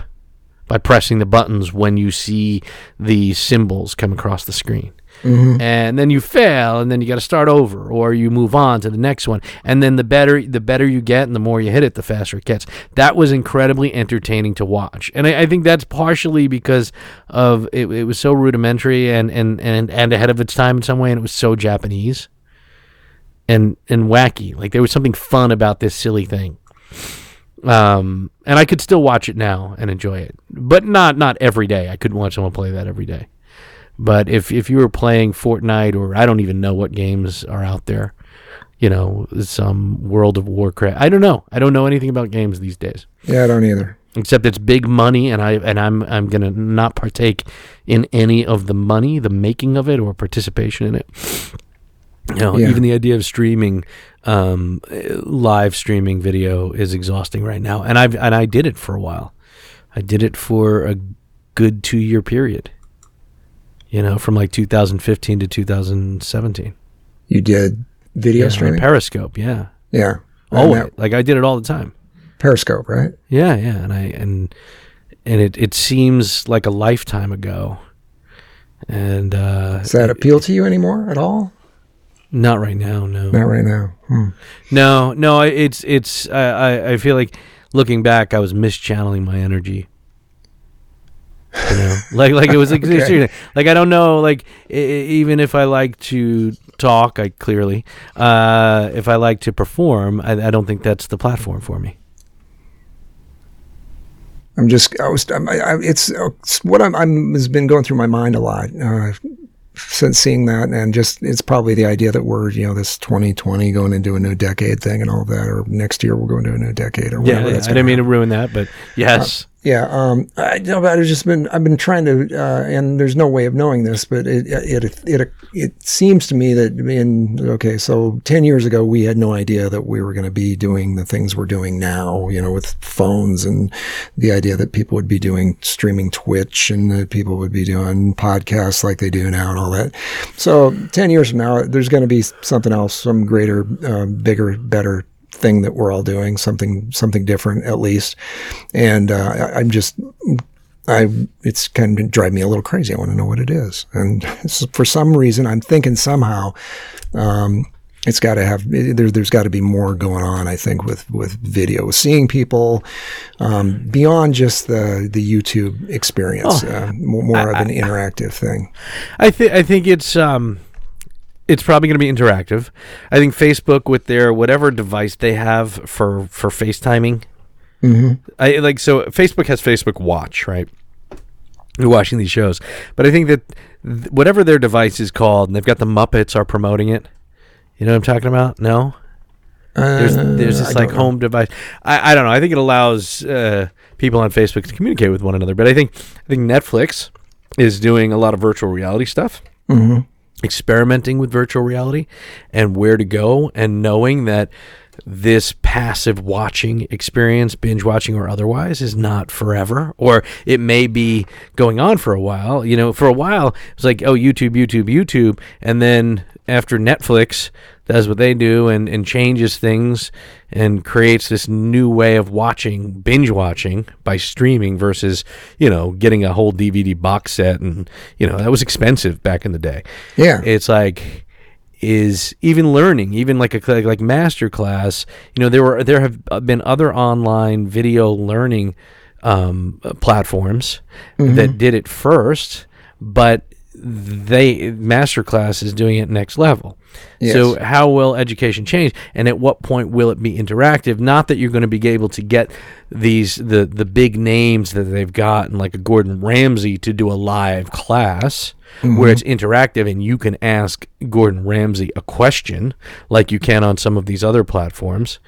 by pressing the buttons when you see the symbols come across the screen. Mm-hmm. And then you fail, and then you got to start over, or you move on to the next one. And then the better the better you get, and the more you hit it, the faster it gets. That was incredibly entertaining to watch, and I, I think that's partially because of it, it was so rudimentary and, and and and ahead of its time in some way, and it was so Japanese and and wacky. Like there was something fun about this silly thing um, and I could still watch it now and enjoy it, but not not every day. I couldn't watch someone play that every day. But if if you were playing Fortnite or I don't even know what games are out there, you know, some World of Warcraft. I don't know. I don't know anything about games these days, Yeah, I don't either. except it's big money, and I and I'm I'm gonna not partake in any of the money, the making of it, or participation in it. You know, Yeah. even the idea of streaming, um, live streaming video is exhausting right now, and I've and I did it for a while. I did it for a good two year period. You know, from like 2015 to 2017. You did video Yeah, streaming? Periscope, yeah. yeah. Oh, that- like I did it all the time. Periscope, right? Yeah, yeah, and I and and it it seems like a lifetime ago. And uh Does that appeal to you anymore at all? Not right now, no. Not right now. Hmm. No, no, it's it's I I feel like looking back I was mischanneling my energy. You know, like like it was like Okay. seriously, like I don't know like I- even if I like to talk, I clearly uh if I like to perform, I, I don't think that's the platform for me. I'm just, I was, I, I- it's, it's what I'm, I'm, has been going through my mind a lot, uh, since seeing that. And just, it's probably the idea that we're, you know, this 2020 going into a new decade thing and all that, or next year we're going to a new decade or whatever. Yeah, whatever. I that's didn't mean to ruin that, but uh, yes. Yeah, um, I I've just been I've been trying to, uh, and there's no way of knowing this, but it it it it seems to me that in okay, so ten years ago we had no idea that we were going to be doing the things we're doing now, you know, with phones and the idea that people would be doing streaming Twitch and that people would be doing podcasts like they do now and all that. So ten years from now, there's going to be something else, some greater, uh, bigger, better thing that we're all doing, something something different at least. And uh, I, I'm just, I it's kind of drive me a little crazy. I want to know what it is, and for some reason, I'm thinking somehow. Um, it's got to have there, there's got to be more going on. I think with with video, seeing people um, beyond just the the YouTube experience, uh, more, more of an interactive thing. I think I think it's um it's probably going to be interactive. I think Facebook with their whatever device they have for for FaceTiming. Mm-hmm. I like so Facebook has Facebook Watch, right? You're watching these shows, but I think that th- whatever their device is called, and they've got the Muppets are promoting it. You know what I'm talking about? No. There's there's Uh, this I like know. home device. I, I don't know. I think it allows uh, people on Facebook to communicate with one another. But I think I think Netflix is doing a lot of virtual reality stuff, Mm-hmm. Experimenting with virtual reality and where to go, and knowing that this passive watching experience, binge watching or otherwise, is not forever, or it may be going on for a while. You know, for a while it's like oh YouTube, YouTube, YouTube, and then after Netflix does what they do and, and changes things and creates this new way of watching binge watching by streaming versus you know getting a whole DVD box set and you know that was expensive back in the day Yeah. it's like is even learning even like a like, master class you know there were there have been other online video learning um, platforms that did it first but they masterclass is doing it next level. So how will education change and at what point will it be interactive? Not that you're going to be able to get these the the big names that they've gotten like a gordon ramsay to do a live class where mm-hmm. it's interactive and you can ask gordon ramsay a question like you can on some of these other platforms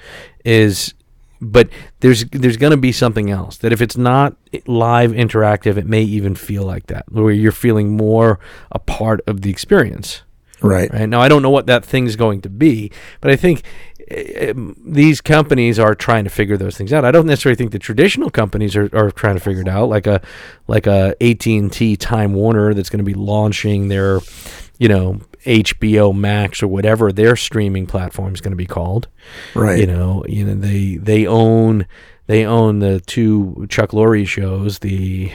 is but there's there's going to be something else that if it's not live interactive, it may even feel like that, where you're feeling more a part of the experience. Right. Right now, I don't know what that thing's going to be, but I think uh, these companies are trying to figure those things out. I don't necessarily think the traditional companies are, are trying to figure it out, like a like a AT and T Time Warner that's going to be launching their, you know, HBO Max or whatever their streaming platform is going to be called. Right. You know, you know they they own they own the two Chuck Lorre shows, the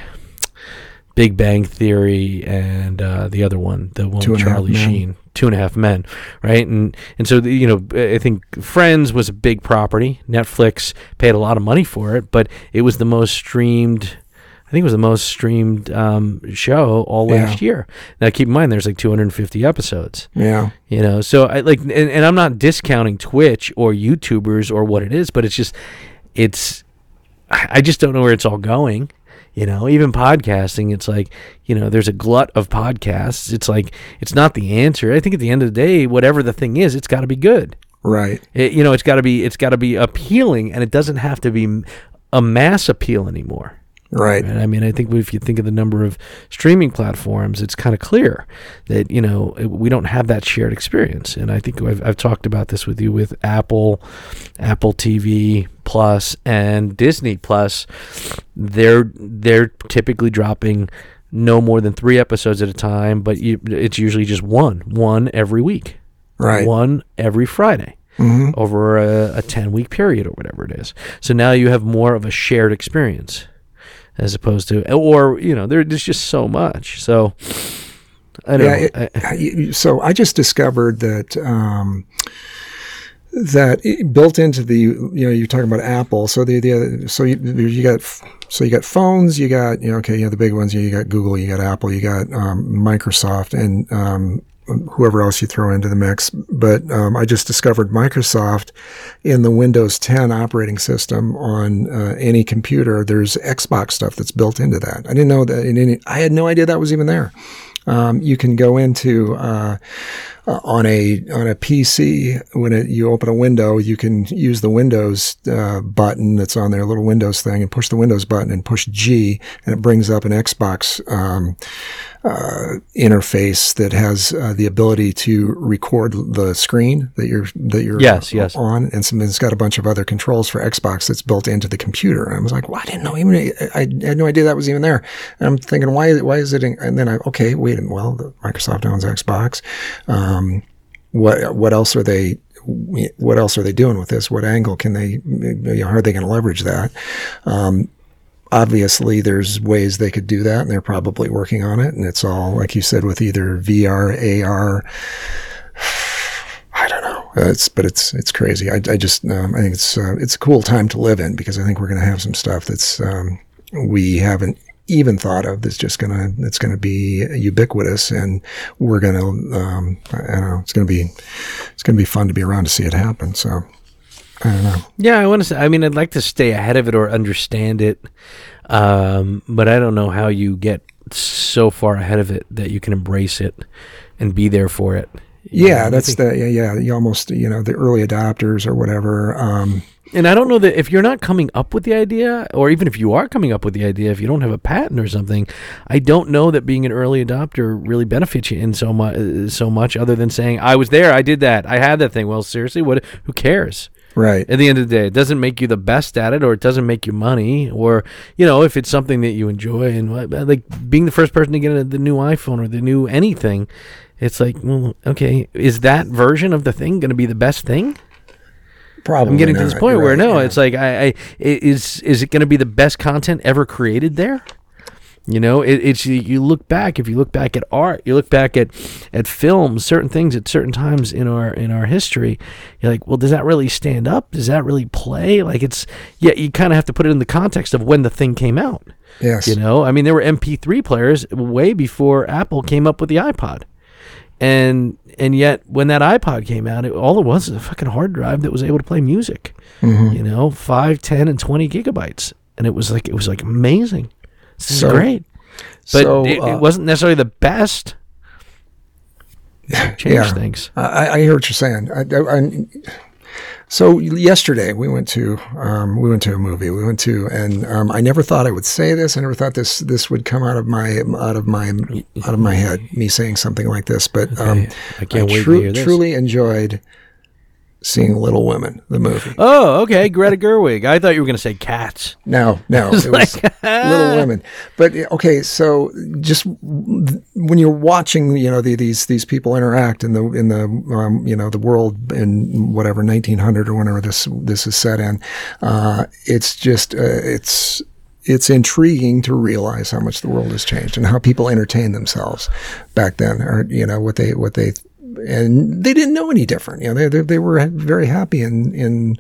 Big Bang Theory and uh, the other one, the one with Charlie Sheen, Two and a Half Men, right? And and so the, you know, I think Friends was a big property. Netflix paid a lot of money for it, but it was the most streamed. I think it was the most streamed um, show all Yeah. last year. Now, keep in mind, there's like 250 episodes. Yeah. You know, so I like, and, and I'm not discounting Twitch or YouTubers or what it is, but it's just, it's, I just don't know where it's all going. You know, even podcasting, it's like, you know, there's a glut of podcasts. It's like, it's not the answer. I think at the end of the day, whatever the thing is, it's got to be good. Right. It, you know, it's got to be, it's got to be appealing, and it doesn't have to be a mass appeal anymore. Right. Right? I mean, I think if you think of the number of streaming platforms, it's kind of clear that you know we don't have that shared experience. And I think I've, I've talked about this with you with Apple, Apple TV Plus, and Disney Plus. They're they're typically dropping no more than three episodes at a time, but you, it's usually just one, one every week, Right. one every Friday hmm over a, a 10 week period or whatever it is. So now you have more of a shared experience as opposed to, or, you know, there, there's just so much. So I don't Yeah. know. it- I- so I just discovered that. Um, that built into the you know you're talking about Apple so the the so you, you got so you got phones you got you know okay you know the big ones you got Google you got Apple you got um, Microsoft and um, whoever else you throw into the mix. But um, I just discovered Microsoft in the Windows 10 operating system on uh, any computer. There's Xbox stuff that's built into that. I didn't know that in any I had no idea that was even there. Um, you can go into uh, uh, on a on a PC when it, you open a window, you can use the Windows uh, button that's on there, a little Windows thing, and push the Windows button and push G, and it brings up an Xbox um, uh, interface that has uh, the ability to record the screen that you're that you're Yes, yes. on, and some, it's got a bunch of other controls for Xbox that's built into the computer. And I was like, well, I didn't know even I had no idea that was even there. And I'm thinking, why why is it? In, and then I okay, wait. Well, the Microsoft owns Xbox. Um, what what else are they? What else are they doing with this? What angle can they? How are they going to leverage that? Um, obviously, there's ways they could do that, and they're probably working on it. And it's all like you said with either VR, AR. I don't know. It's but it's it's crazy. I, I just um, I think it's uh, it's a cool time to live in because I think we're going to have some stuff that's um, we haven't even thought of that's just gonna it's gonna be ubiquitous and we're gonna um, I don't know it's gonna be it's gonna be fun to be around to see it happen. So I don't know. yeah, I want to say, I mean, I'd like to stay ahead of it or understand it. Um, but I don't know how you get so far ahead of it that you can embrace it and be there for it. You know, Yeah, I that's the yeah yeah you almost you know the early adopters or whatever. Um, And I don't know that if you're not coming up with the idea, or even if you are coming up with the idea, if you don't have a patent or something, I don't know that being an early adopter really benefits you in so much. So much, other than saying, "I was there, I did that, I had that thing." Well, seriously, what? Who cares? right. At the end of the day, it doesn't make you the best at it, or it doesn't make you money, or you know, if it's something that you enjoy, and like being the first person to get a, the new iPhone or the new anything, it's like, well, okay, is that version of the thing going to be the best thing? Probably I'm getting to this point You're where right, no, yeah. it's like I, I i- is is it going to be the best content ever created there? You know, it, it's you look back. If you look back at art, you look back at at films, certain things at certain times in our in our history. You're like, well, does that really stand up? Does that really play? Like it's yeah. You kind of have to put it in the context of when the thing came out. yes. You know, I mean, there were MP3 players way before Apple came up with the iPod, and and yet when that iPod came out, it, all it was was a fucking hard drive that was able to play music. Mm-hmm. You know, five, ten, and twenty gigabytes, and it was like it was like amazing. This is So- great, but so, it, uh, it wasn't necessarily the best. Change Yeah. things. I, I hear what you're saying. I, I, So yesterday we went to um, we went to a movie. We went to, and um, I never thought I would say this. I never thought this this would come out of my out of my out of my head. Me saying something like this, but um, I can't wait to tru- hear this. truly enjoyed seeing Little Women, the movie. Oh, okay. Greta Gerwig. I thought you were going to say cats. No, no, it was Little Women. But okay, so just when you're watching, you know, the, these these people interact in the in the um, you know the world in whatever 1900 or whenever this this is set in, uh, it's just uh, it's it's intriguing to realize how much the world has changed and how people entertain themselves back then, or you know what they what they and they didn't know any different. You know, they they, they were very happy in in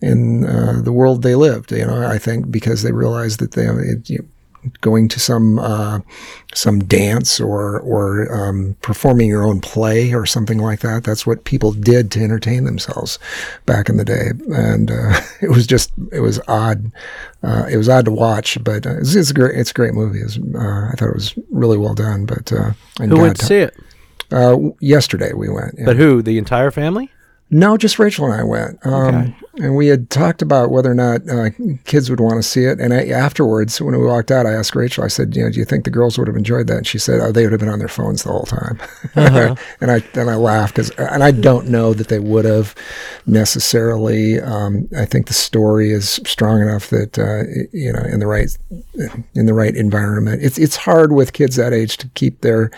in uh, the world they lived. You know, I think because they realized that they it, you, going to some uh, some dance or or um, performing your own play or something like that. That's what people did to entertain themselves back in the day, and uh, it was just it was odd. Uh, it was odd to watch, but uh, it's, it's a great it's a great movie. It's, uh, I thought it was really well done. But uh, and Who God, went to see it? Uh, yesterday we went. yeah. But who? The entire family? No, just Rachel and I went. Um, Okay. And we had talked about whether or not uh, kids would want to see it. And I, afterwards, when we walked out, I asked Rachel, I said, you know, do you think the girls would have enjoyed that? And she said, oh, they would have been on their phones the whole time. and I and I laughed because, and I don't know that they would have necessarily. Um, I think the story is strong enough that uh, you know, in the right in the right environment, it's it's hard with kids that age to keep their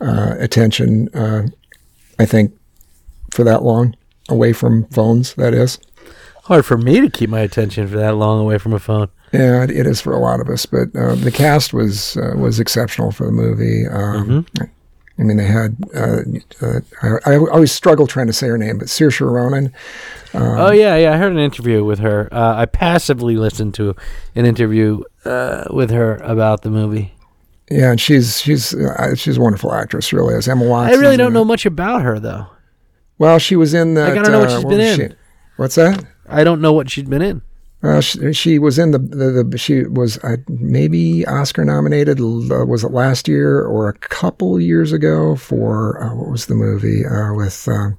uh, attention. Uh, I think for that long away from phones. That is, Hard for me to keep my attention for that long away from a phone. yeah, it, it is for a lot of us. But uh, the cast was uh, was exceptional for the movie. Um, I mean, they had. Uh, uh, I, I always struggle trying to say her name, but Saoirse Ronan. oh yeah, yeah. I heard an interview with her. Uh, I passively listened to an interview uh, with her about the movie. Yeah, and she's she's uh, she's a wonderful actress, really. As Emma Watson, I really don't know much about her though. Well, she was in the. I don't know what she's been in. What's that? I don't know what she'd been in. Uh, she, she was in the, the, the she was uh, maybe Oscar nominated. Uh, was it last year or a couple years ago for uh, what was the movie uh, with? Uh,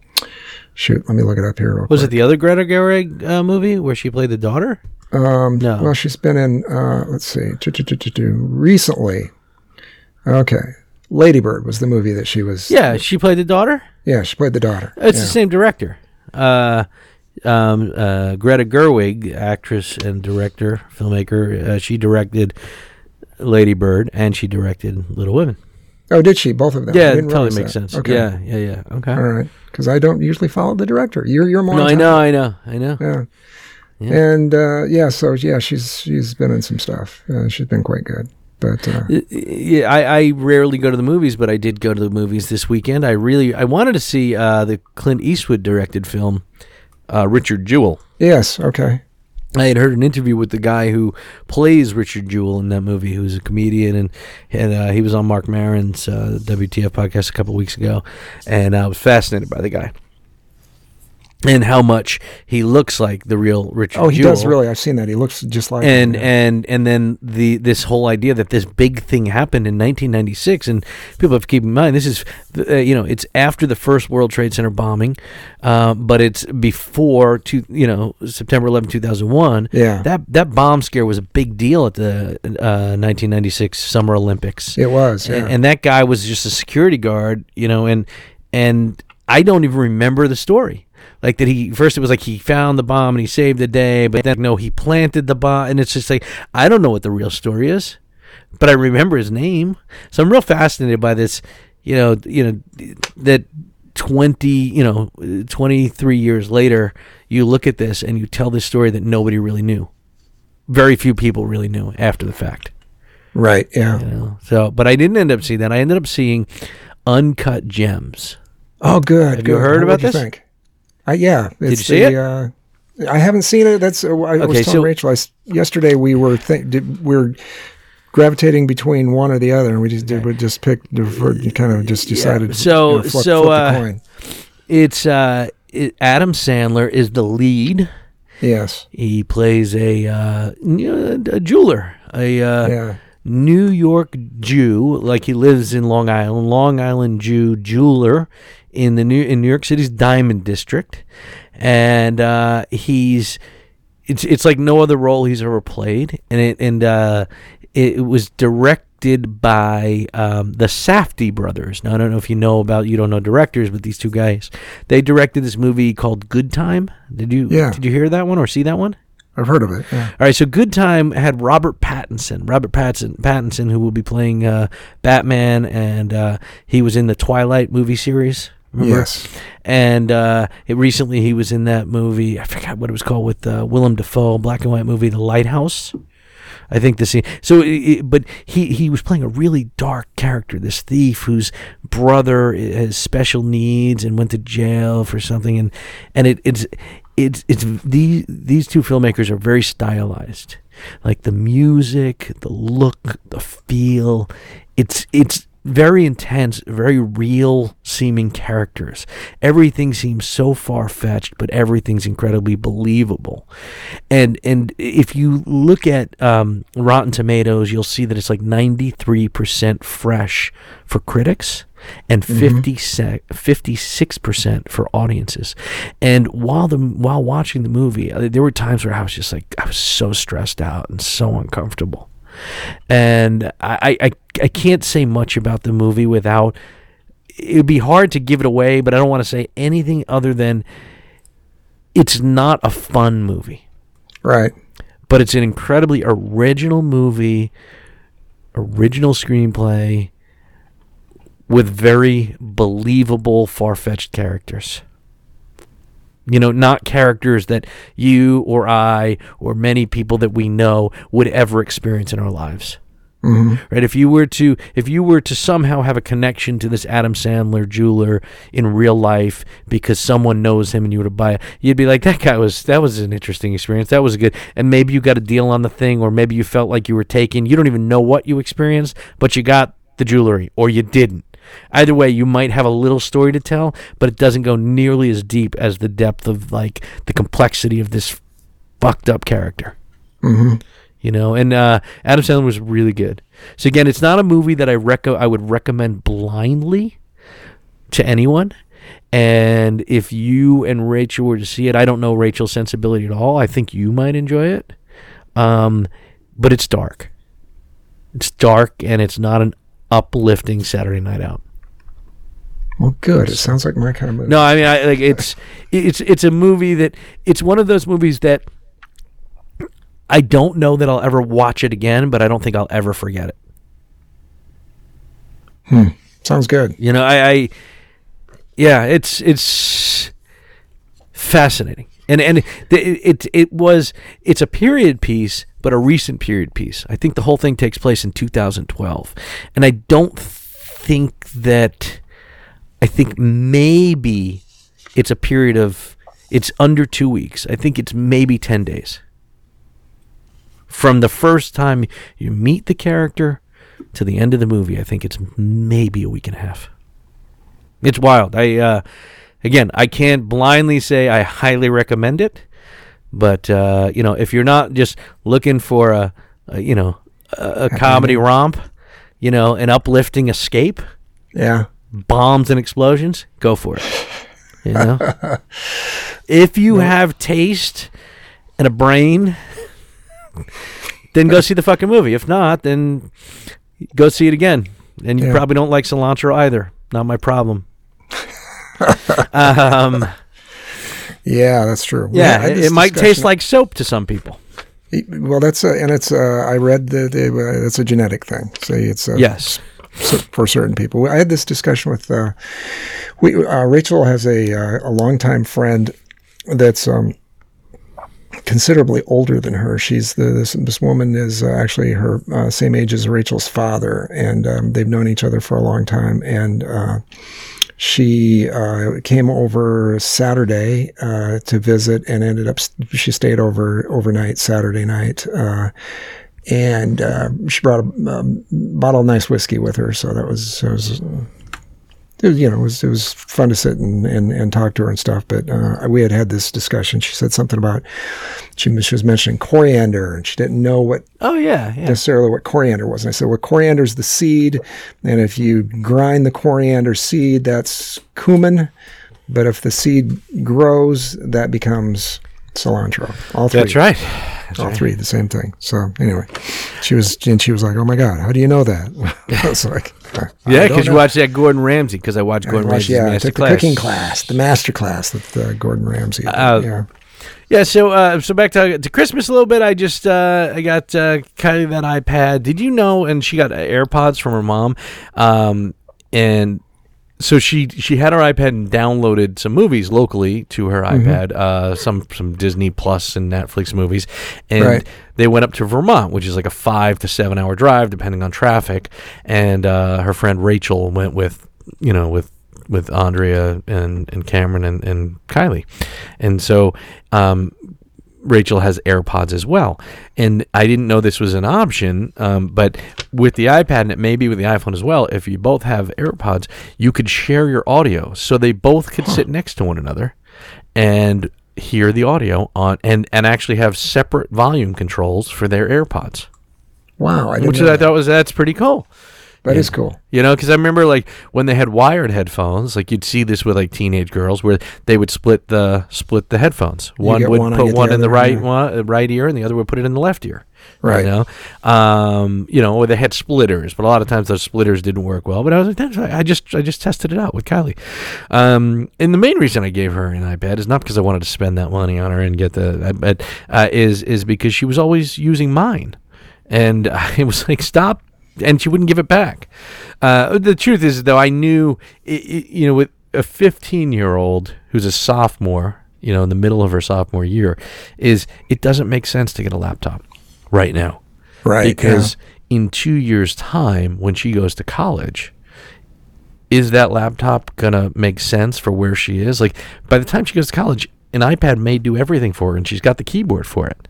shoot, let me look it up here. Real Was it the other Greta Gerwig uh, movie where she played the daughter? Um, No. Well, she's been in. Uh, let's see, recently. Okay, Lady Bird was the movie that she was. Yeah, she played the daughter. yeah, she played the daughter. It's yeah. the same director. Uh, um, uh, Greta Gerwig, actress and director, filmmaker. Uh, she directed Lady Bird and she directed Little Women. Oh, did she? Both of them. Yeah, it totally makes that. sense. Okay. Yeah, yeah, yeah. Okay. All right, because I don't usually follow the director. You're you're more. No, I know, I know, I know. Yeah. Yeah. And uh, yeah, so yeah, she's she's been in some stuff. Uh, she's been quite good. But uh, Yeah, I, I rarely go to the movies, but I did go to the movies this weekend. I really I wanted to see uh, the Clint Eastwood directed film, uh, Richard Jewell. yes, okay. I had heard an interview with the guy who plays Richard Jewell in that movie, who's a comedian, and and uh, he was on Marc Maron's uh, WTF podcast a couple weeks ago, and I was fascinated by the guy and how much he looks like the real Richard. Oh, he Jewell. does really. I've seen that. He looks just like and him, yeah. and and then the this whole idea that this big thing happened in 1996 and people have to keep in mind this is uh, you know it's after the first World Trade Center bombing uh, but it's before to you know September 11 2001 Yeah. that that bomb scare was a big deal at the uh, 1996 Summer Olympics it was. Yeah. and, and that guy was just a security guard, you know, and and I don't even remember the story. Like that he first it was like he found the bomb and he saved the day, but then no, he planted the bomb, and it's just like I don't know what the real story is, but I remember his name, so I'm real fascinated by this. You know, you know that twenty, you know, twenty three years later, you look at this and you tell this story that nobody really knew. Very few people really knew after the fact. right. Yeah. You know? So, but I didn't end up seeing that. I ended up seeing Uncut Gems. Oh, good. Have you heard about this? Think? Uh, yeah. you it's see the, it? Uh, I haven't seen it. That's uh, I Okay, was telling so- Rachel. I yesterday we were did, we were gravitating between one or the other, and we just did we just picked kind of just decided. So- you know, flip, so, flip uh. It's uh, it, Adam Sandler is the lead. Yes. He plays a uh, a jeweler, a uh, Yeah. New York Jew, like he lives in Long Island. Long Island Jew jeweler in the new in New York City's Diamond District, and uh, he's it's it's like no other role he's ever played, and it and uh, it, it was directed by um, the Safdie brothers. Now I don't know if you know about you don't know directors, but these two guys they directed this movie called Good Time. Did you Yeah. did you hear that one or see that one? I've heard of it. Yeah. All right, so Good Time had Robert Pattinson. Robert Pattinson, Pattinson, who will be playing uh, Batman, and uh, he was in the Twilight movie series. Remember? Yes. And uh, it, recently, he was in that movie. I forgot what it was called with uh, Willem Dafoe, black and white movie, The Lighthouse. I think the scene. So, it, but he he was playing a really dark character, this thief whose brother has special needs and went to jail for something, and and it, it's it's it's these these two filmmakers are very stylized, like the music, the look, the feel. It's it's very intense, very real seeming characters. Everything seems so far fetched, but everything's incredibly believable. And and if you look at um, Rotten Tomatoes, you'll see that it's like ninety three percent fresh for critics and 56 percent for audiences. And while the while watching the movie, uh, there were times where I was just like I was so stressed out and so uncomfortable and I, I I can't say much about the movie without it would be hard to give it away, but I don't want to say anything other than it's not a fun movie, Right. but it's an incredibly original movie, original screenplay with very believable, far fetched characters. You know, not characters that you or I or many people that we know would ever experience in our lives. Mm-hmm. Right? If you were to if you were to somehow have a connection to this Adam Sandler jeweler in real life because someone knows him and you were to buy it, you'd be like, that guy was that was an interesting experience. That was good. And maybe you got a deal on the thing, or maybe you felt like you were taken. You don't even know what you experienced, but you got the jewelry, or you didn't. Either way, you might have a little story to tell, but it doesn't go nearly as deep as the depth of like the complexity of this fucked up character. Mm-hmm. You know, and uh, Adam Sandler was really good. So again, it's not a movie that I reco- I would recommend blindly to anyone. And if you and Rachel were to see it, I don't know Rachel's sensibility at all. I think you might enjoy it. Um, but it's dark. It's dark, and it's not an uplifting Saturday night out. Well, good. It sounds like my kind of movie. No, I mean, I like it's it's it's a movie that it's one of those movies that I don't know that I'll ever watch it again, but I don't think I'll ever forget it. Hmm. Sounds good. You know, I, I yeah, it's it's fascinating, and and it, it it was it's a period piece, but a recent period piece. I think the whole thing takes place in 2012, and I don't think that I think maybe it's a period of it's under two weeks. I think it's maybe ten days from the first time you meet the character to the end of the movie. I think it's maybe a week and a half. It's wild. I uh, again, I can't blindly say I highly recommend it, but uh, you know, if you're not just looking for a, a you know a, a comedy romp, you know, an uplifting escape, Yeah. bombs and explosions, go for it. You know, if you have taste and a brain, then go see the fucking movie. If not, then go see it again. And you Yeah. probably don't like cilantro either. Not my problem. um, Yeah, that's true. Yeah, it, it might taste like soap to some people. Well, that's a, and it's uh, I read that uh, that's a genetic thing. So it's uh, Yes. for certain people. I had this discussion with uh, we uh, Rachel has a uh, a longtime friend that's um, considerably older than her. She's the this this woman is uh, actually her uh, same age as Rachel's father, and um, they've known each other for a long time. And uh, she uh, came over Saturday uh, to visit, and ended up she stayed over overnight Saturday night. Uh, and uh, she brought a um, bottle of nice whiskey with her, so that was, that was was, you know, it was, it was fun to sit and, and, and talk to her and stuff. But uh, we had had this discussion. She said something about she, she was mentioning coriander, and she didn't know what Oh yeah, yeah. necessarily what coriander was. And I said, well, coriander is the seed, and if you grind the coriander seed, that's cumin. But if the seed grows, that becomes cilantro. All three. That's right. All three, the same thing. So anyway, she was and she was like, "Oh my god, how do you know that?" I was like, "I Yeah, because you know." watched that Gordon Ramsay. Because I watched I Gordon watched- Ramsay's yeah, I master took the class. cooking class, the master class with uh, Gordon Ramsay. Uh, yeah, Yeah, so uh, so back to, to Christmas a little bit. I just uh, I got uh, Kylie that iPad. Did you know? And she got AirPods from her mom, um, and so she she had her iPad and downloaded some movies locally to her Mm-hmm. iPad, uh, some some Disney Plus and Netflix movies, and Right. they went up to Vermont, which is like a five to seven hour drive depending on traffic. And uh, her friend Rachel went with you know with with Andrea and, and Cameron and, and Kylie, and so um, Rachel has AirPods as well. And I didn't know this was an option, um, but with the iPad and it may be with the iPhone as well, if you both have AirPods, you could share your audio. So they both could sit next to one another and hear the audio on and, and actually have separate volume controls for their AirPods. wow, I didn't Which I that. thought was that's pretty cool. That is cool. You know, because I remember like when they had wired headphones, like you'd see this with like teenage girls where they would split the split the headphones. One would one, put get the one in the right yeah. one, uh, right ear, and the other would put it in the left ear. Right. You know, um, you know, or they had splitters, but a lot of times those splitters didn't work well. But I was like, that's right. I just I just tested it out with Kylie. Um, and the main reason I gave her an iPad is not because I wanted to spend that money on her and get the iPad, uh, is is because she was always using mine, and it was like stop and she wouldn't give it back. Uh, the truth is, though, I knew, i i you know, with a 15 year old who's a sophomore, you know, in the middle of her sophomore year, is it doesn't make sense to get a laptop right now. Right, Because in two years' time, when she goes to college, is that laptop going to make sense for where she is? Like, by the time she goes to college, an iPad may do everything for her, and she's got the keyboard for it.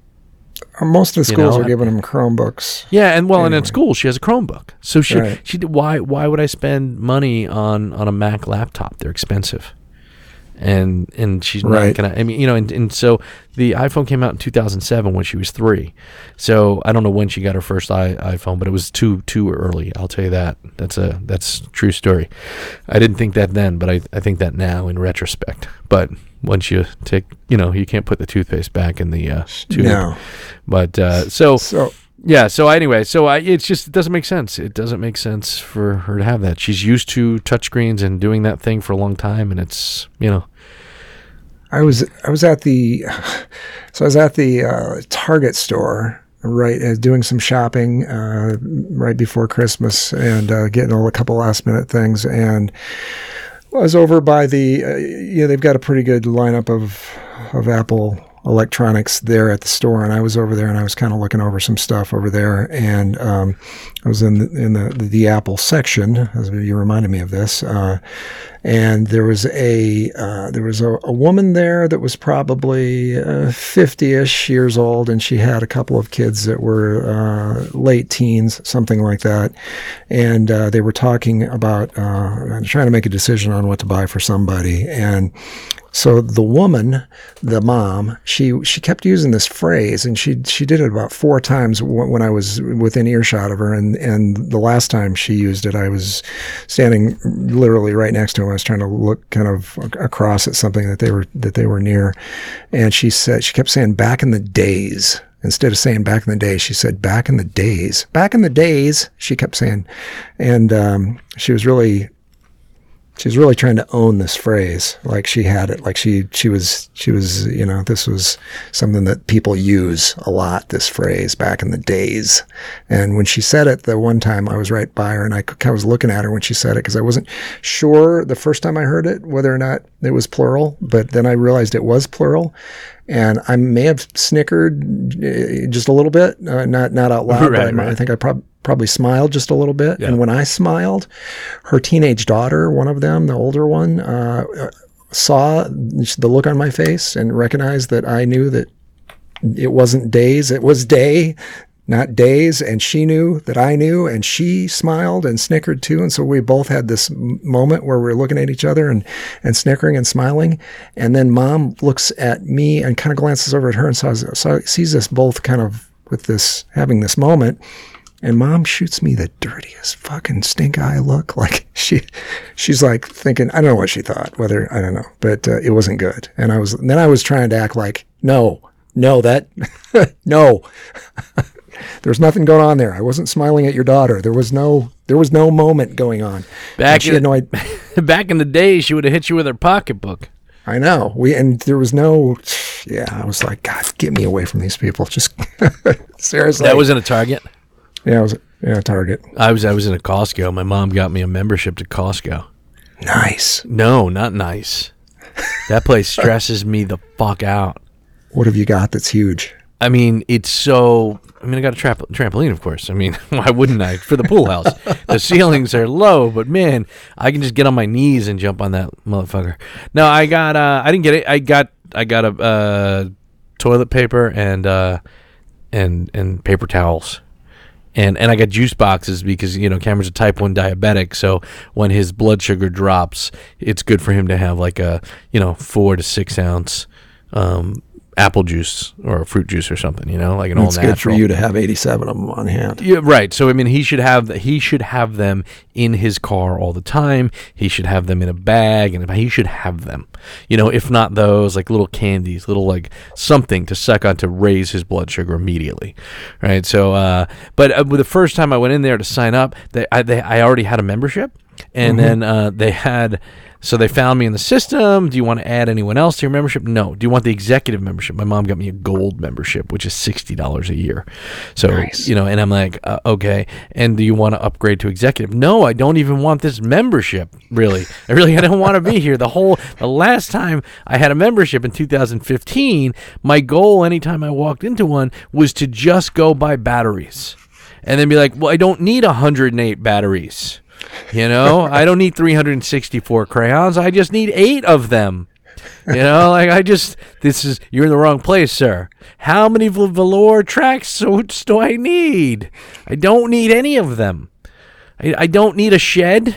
Uh, Most of the You schools know, are giving them Chromebooks. Yeah, and well, and in Anyway. school she has a Chromebook, so she Right. she why why would I spend money on on a Mac laptop? They're expensive, and and she's Right. not gonna. I mean, you know, and, and so the iPhone came out in 2007 when she was three, so I don't know when she got her first i iPhone, but it was too too early. I'll tell you that. That's a that's a true story. I didn't think that then, but I I think that now in retrospect. But once you take, you know, you can't put the toothpaste back in the uh, tube. No. But uh, so So yeah. So anyway, so I, it's just it doesn't make sense. It doesn't make sense for her to have that. She's used to touchscreens and doing that thing for a long time, and it's you know I was I was at the so I was at the uh, Target store right uh, doing some shopping uh, right before Christmas and uh, getting a couple last minute things and Was over by the uh, yeah they've got a pretty good lineup of of Apple electronics there at the store and I was over there and I was kind of looking over some stuff over there and um, I was in the, in the, the Apple section as you reminded me of this uh, and there was a uh, there was a, a woman there that was probably fifty ish years old, and she had a couple of kids that were uh, late teens, something like that, and uh, they were talking about uh, trying to make a decision on what to buy for somebody, and so the woman, the mom, she she kept using this phrase, and she she did it about four times when I was within earshot of her, and and the last time she used it, I was standing literally right next to him. I was trying to look kind of across at something that they were that they were near, and she said she kept saying back in the days. Instead of saying back in the days, she said back in the days. Back in the days, she kept saying, and um, she was really she was really trying to own this phrase like she had it like she she was she was you know this was something that people use a lot this phrase back in the days. And when she said it the one time i was right by her and i, I was looking at her when she said it because i wasn't sure the first time i heard it whether or not it was plural but then i realized it was plural and I may have snickered uh, just a little bit, uh, not not out loud, but I, Right, I think I prob- probably smiled just a little bit. And when I smiled, her teenage daughter, one of them, the older one, uh, uh, saw the look on my face and recognized that I knew that it wasn't days, it was day. Not days. And she knew that I knew, and she smiled and snickered too. And so we both had this moment where we are looking at each other and, and snickering and smiling. And then mom looks at me and kind of glances over at her and saw, sees us both kind of with this, having this moment. And mom shoots me the dirtiest fucking stink eye look. Like she, she's like thinking, I don't know what she thought, whether, I don't know, but uh, it wasn't good. And I was, then I was trying to act like, no, no, that, no. There's nothing going on there. I wasn't smiling at your daughter. There was no there was no moment going on. Back she in, had no back in the day, she would have hit you with her pocketbook. I know. We and there was no yeah, I was like, God, get me away from these people. Just seriously. That was in a Target. Yeah, it was yeah, Target. I was I was in a Costco. My mom got me a membership to Costco. Nice. No, not nice. That place stresses me the fuck out. What have you got that's huge? I mean, it's so. I mean, I got a tra- trampoline, of course. I mean, why wouldn't I? For the pool house, the ceilings are low, but man, I can just get on my knees and jump on that motherfucker. No, I got. Uh, I didn't get it. I got. I got a uh, toilet paper and uh, and and paper towels. And, and I got juice boxes because you know Cameron's a type one diabetic, so when his blood sugar drops, it's good for him to have like a you know four to six ounce um, apple juice or fruit juice or something, you know, like an It's natural. good for you to have 87 of them on hand. Yeah, right. So I mean, he should have he should have them in his car all the time. He should have them in a bag, and he should have them. You know, if not those, like little candies, little like something to suck on to raise his blood sugar immediately, right? So, uh, but uh, the first time I went in there to sign up, they I, they, I already had a membership, and then uh, they had. So they found me in the system. Do you want to add anyone else to your membership? No. Do you want the executive membership? My mom got me a gold membership, which is sixty dollars a year. So Nice. you know, and I'm like, uh, okay. And do you want to upgrade to executive? No, I don't even want this membership. Really, I really, I don't want to be here. The whole, the last time I had a membership in 2015, my goal anytime I walked into one was to just go buy batteries, and then be like, well, I don't need 108 batteries. You know, I don't need 364 crayons. I just need eight of them. You know, like I just this is you're in the wrong place, sir. How many velour track suits do I need? I don't need any of them. I, I don't need a shed.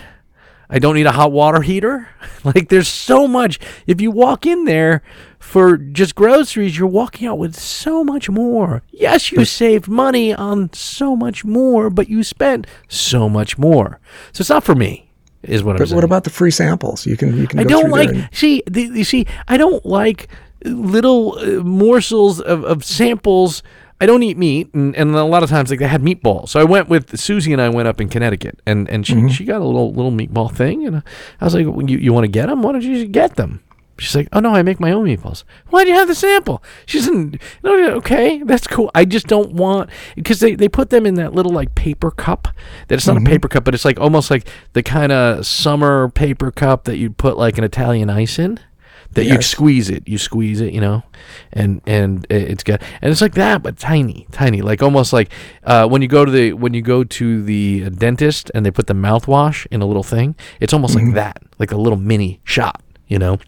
I don't need a hot water heater. Like there's so much. If you walk in there for just groceries, you're walking out with so much more. Yes, you saved money on so much more, but you spent so much more. So it's not for me. Is what I'm But saying. what about the free samples? You can you can I don't like and- see the, you see I don't like little uh, morsels of, of samples. I don't eat meat, and, and a lot of times like they had meatballs. So I went with Susie and I went up in Connecticut, and, and she, Mm-hmm. she got a little little meatball thing, and I was like, well, "You you want to get them? Why don't you just get them?" She's like, "Oh no, I make my own meatballs." Why do you have the sample? She's in. No, okay, that's cool. I just don't want because they, they put them in that little like paper cup. That it's not Mm-hmm. a paper cup, but it's like almost like the kind of summer paper cup that you'd put like an Italian ice in. That you squeeze it, you squeeze it, you know, and and it- it's got and it's like that, but tiny, tiny, like almost like uh, when you go to the when you go to the dentist and they put the mouthwash in a little thing. It's almost like that, like a little mini shot, you know.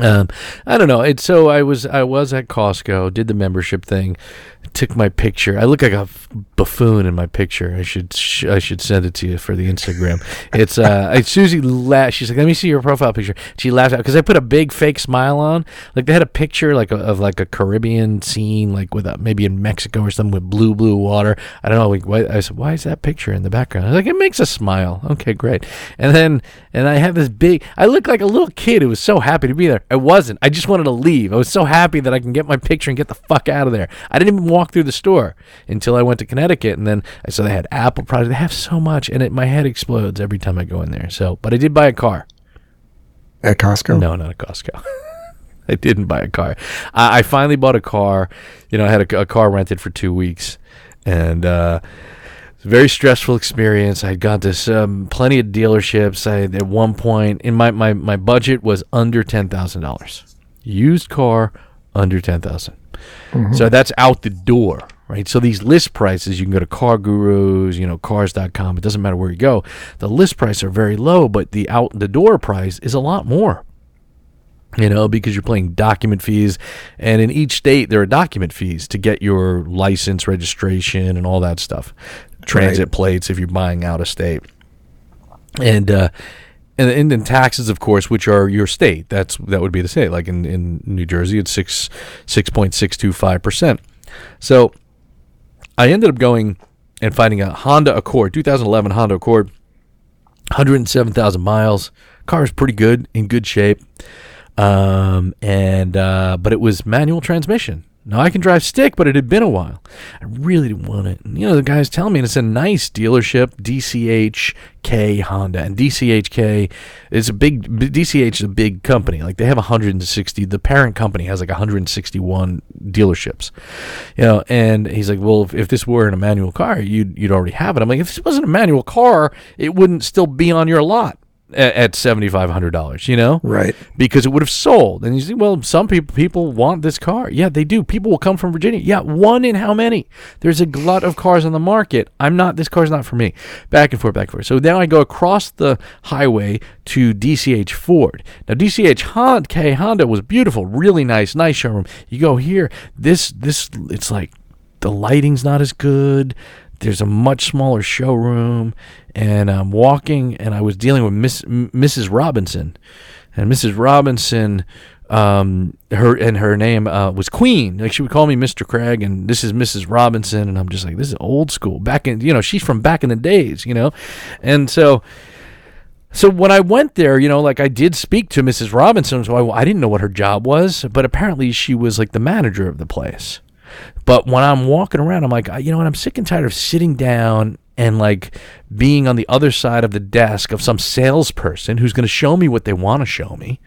Um, I don't know. It's so I was I was at Costco, did the membership thing, took my picture. I look like a buffoon in my picture. I should sh- I should send it to you for the Instagram. it's uh Susie laughed. She's like, let me see your profile picture. She laughed out because I put a big fake smile on. Like they had a picture like a, of like a Caribbean scene, like with a, maybe in Mexico or something with blue blue water. I don't know. Like why, I said, why is that picture in the background? I was like, it makes a smile. Okay, great. And then and I have this big. I look like a little kid who was so happy to be there. I wasn't. I just wanted to leave. I was so happy that I can get my picture and get the fuck out of there. I didn't even walk through the store until I went to Connecticut, and then I saw they had Apple products. They have so much, and it, my head explodes every time I go in there. So, but I did buy a car. at Costco. No, not a Costco. I didn't buy a car. I, I finally bought a car. You know, I had a, a car rented for two weeks, and uh, it's a very stressful experience. I had gone to some plenty of dealerships. I at one point in my my, my budget was under ten thousand dollars. Used car under ten mm-hmm. So that's out the door, right? So these list prices, you can go to CarGurus, you know, cars.com. It doesn't matter where you go. The list price are very low, but the out the door price is a lot more. you know, because you're paying document fees. And in each state, there are document fees to get your license, registration, and all that stuff. Transit Right. plates if you're buying out of state. And, uh, and, and then taxes, of course, which are your state. That's that would be the state. Like in, in New Jersey, it's six six point six two five percent. So I ended up going and finding a Honda Accord, 2011 Honda Accord, 107,000 miles. Car is pretty good, in good shape. Um, and uh, but it was manual transmission. Now I can drive stick, but it had been a while. I really didn't want it. And, you know, the guy's telling me and it's a nice dealership, DCHK Honda, and DCHK is a big DCH is a big company. Like they have 160. The parent company has like 161 dealerships. You know, and he's like, well, if, if this were in a manual car, you'd you'd already have it. I'm like, if this wasn't a manual car, it wouldn't still be on your lot at, seventy five hundred dollars. You know, Right. because it would have sold. And you say, well, some people people want this car. Yeah, they do. People will come from Virginia. Yeah, one in how many? There's a glut of cars on the market. I'm not. This car's not for me. Back and forth, back and forth. So now I go across the highway to DCH Ford. Now DCH Honda, K Honda was beautiful, really nice, nice showroom. You go here. This this it's like the lighting's not as good. There's a much smaller showroom, and I'm walking, and I was dealing with Miss Mrs. Robinson, and Mrs. Robinson, um, her and her name uh, was Queen. Like she would call me Mr. Craig, and this is Mrs. Robinson, and I'm just like, this is old school. Back in, you know, she's from back in the days, you know, and so. So when I went there, you know, like I did speak to Mrs. Robinson, so I, I didn't know what her job was, but apparently she was like the manager of the place. But when I'm walking around, I'm like, you know what? I'm sick and tired of sitting down and like being on the other side of the desk of some salesperson who's going to show me what they want to show me.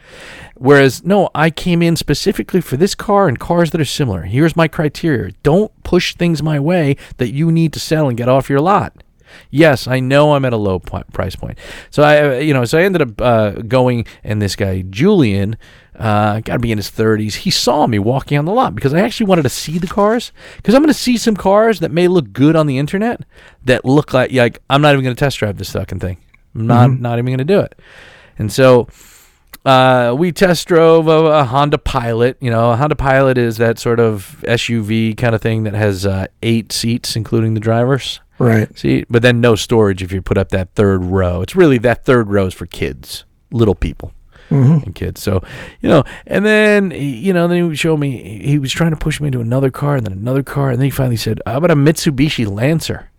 Whereas, no, I came in specifically for this car and cars that are similar. Here's my criteria. Don't push things my way that you need to sell and get off your lot. Yes, I know I'm at a low price point. So I, you know, so I ended up uh, going, and this guy Julian, uh, got to be in his 30s. He saw me walking on the lot because I actually wanted to see the cars because I'm going to see some cars that may look good on the internet that look like like I'm not even going to test drive this fucking thing. I'm not not even going to do it. And so uh, we test drove a, a Honda Pilot. You know, a Honda Pilot is that sort of SUV kind of thing that has uh, eight seats, including the drivers. Right. See, but then no storage if you put up that third row. It's really that third row is for kids, little people. Mm-hmm. And kids, so you know, and then you know, then he would show me he was trying to push me into another car, and then another car, and then he finally said, "How about a Mitsubishi Lancer?"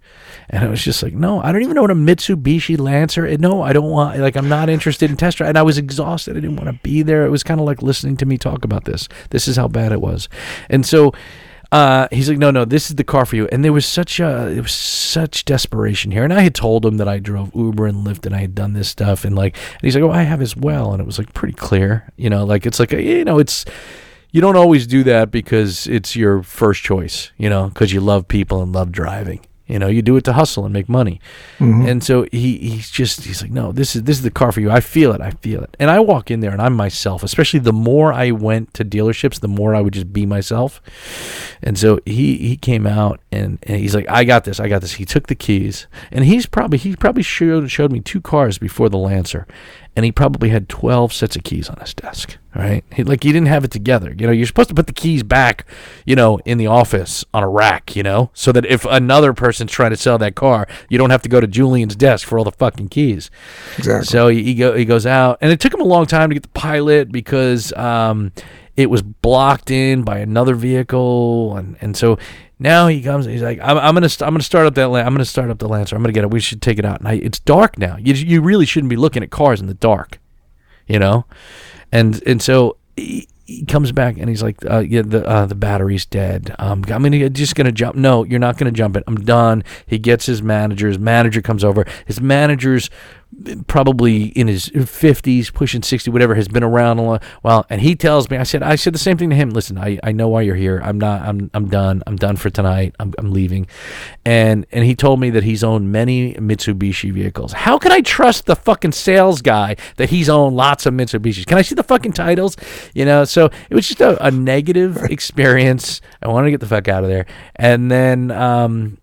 And I was just like, "No, I don't even know what a Mitsubishi Lancer. is. No, I don't want. Like, I'm not interested in test drive." And I was exhausted. I didn't want to be there. It was kind of like listening to me talk about this. This is how bad it was, and so uh, he's like, no, no, this is the car for you. And there was such a, there was such desperation here. And I had told him that I drove Uber and Lyft and I had done this stuff. And like, and he's like, oh, I have as well. And it was like pretty clear, you know, like it's like, you know, it's, you don't always do that because it's your first choice, you know, because you love people and love driving. You know, you do it to hustle and make money. Mm-hmm. And so he he's just he's like, no, this is this is the car for you. I feel it. I feel it. And I walk in there and I'm myself. Especially the more I went to dealerships, the more I would just be myself. And so he he came out and, and he's like, I got this. I got this. He took the keys and he's probably he probably showed showed me two cars before the Lancer, and he probably had twelve sets of keys on his desk. Right? He, like he didn't have it together. You know, you're supposed to put the keys back, you know, in the office on a rack. You know, so that if another person's trying to sell that car, you don't have to go to Julian's desk for all the fucking keys. Exactly. So he, he go he goes out, and it took him a long time to get the pilot because um, it was blocked in by another vehicle, and and so now he comes. He's like, I'm, I'm gonna st- I'm gonna start up that Lan- I'm gonna start up the Lancer. I'm gonna get it. We should take it out. And I, it's dark now. You you really shouldn't be looking at cars in the dark, you know, and and so. He, he comes back and he's like, uh, "Yeah, the uh, the battery's dead. Um, I'm gonna just gonna jump. No, you're not gonna jump it. I'm done." He gets his manager. His manager comes over. His manager's probably in his 50s, pushing 60, whatever, has been around a lot. Well, and he tells me, I said, I said the same thing to him. Listen, I, I know why you're here. I'm not, I'm, I'm done. I'm done for tonight. I'm, I'm leaving. And, and he told me that he's owned many Mitsubishi vehicles. How can I trust the fucking sales guy that he's owned lots of Mitsubishis? Can I see the fucking titles? You know, so it was just a, a negative experience. I wanted to get the fuck out of there. And then, um,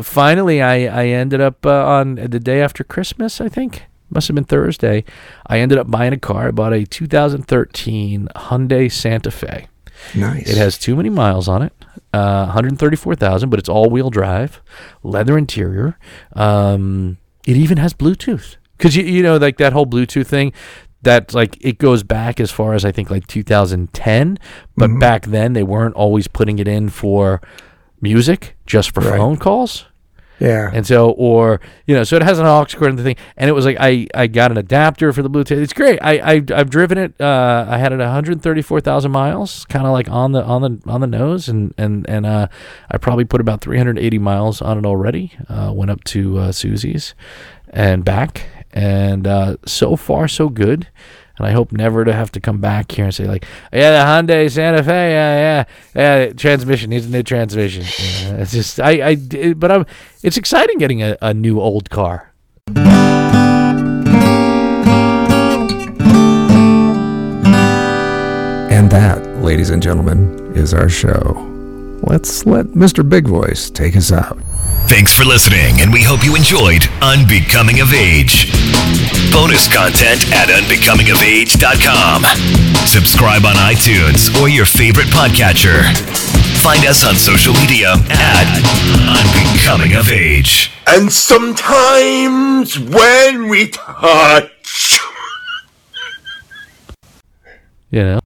finally I, I ended up uh, on the day after Christmas, I think. must have been Thursday. I ended up buying a car. I bought a 2013 Hyundai Santa Fe. Nice. It has too many miles on it. Uh, 134,000, but it's all-wheel drive, leather interior. Um, it even has Bluetooth because you you know like that whole Bluetooth thing. That like it goes back as far as I think like 2010, but Mm-hmm. back then they weren't always putting it in for music, just for Right. phone calls. Yeah. And so, or you know, so it has an aux cord and the thing, and it was like I, I got an adapter for the Bluetooth. It's great. I, I I've driven it. Uh, I had it 134,000 miles, kind of like on the on the on the nose, and and and uh, I probably put about 380 miles on it already. Uh, went up to uh, Susie's and back, and uh, so far so good. And I hope never to have to come back here and say like, yeah, the Hyundai Santa Fe, yeah, yeah, yeah, transmission needs a new transmission. Yeah, it's just I, I, it- but I'm. It's exciting getting a, a new old car. And that, ladies and gentlemen, is our show. Let's let Mr. Big Voice take us out. Thanks for listening, and we hope you enjoyed Unbecoming of Age. Bonus content at unbecomingofage.com. Subscribe on iTunes or your favorite podcatcher. Find us on social media at Unbecoming of Age. And sometimes when we touch. You know.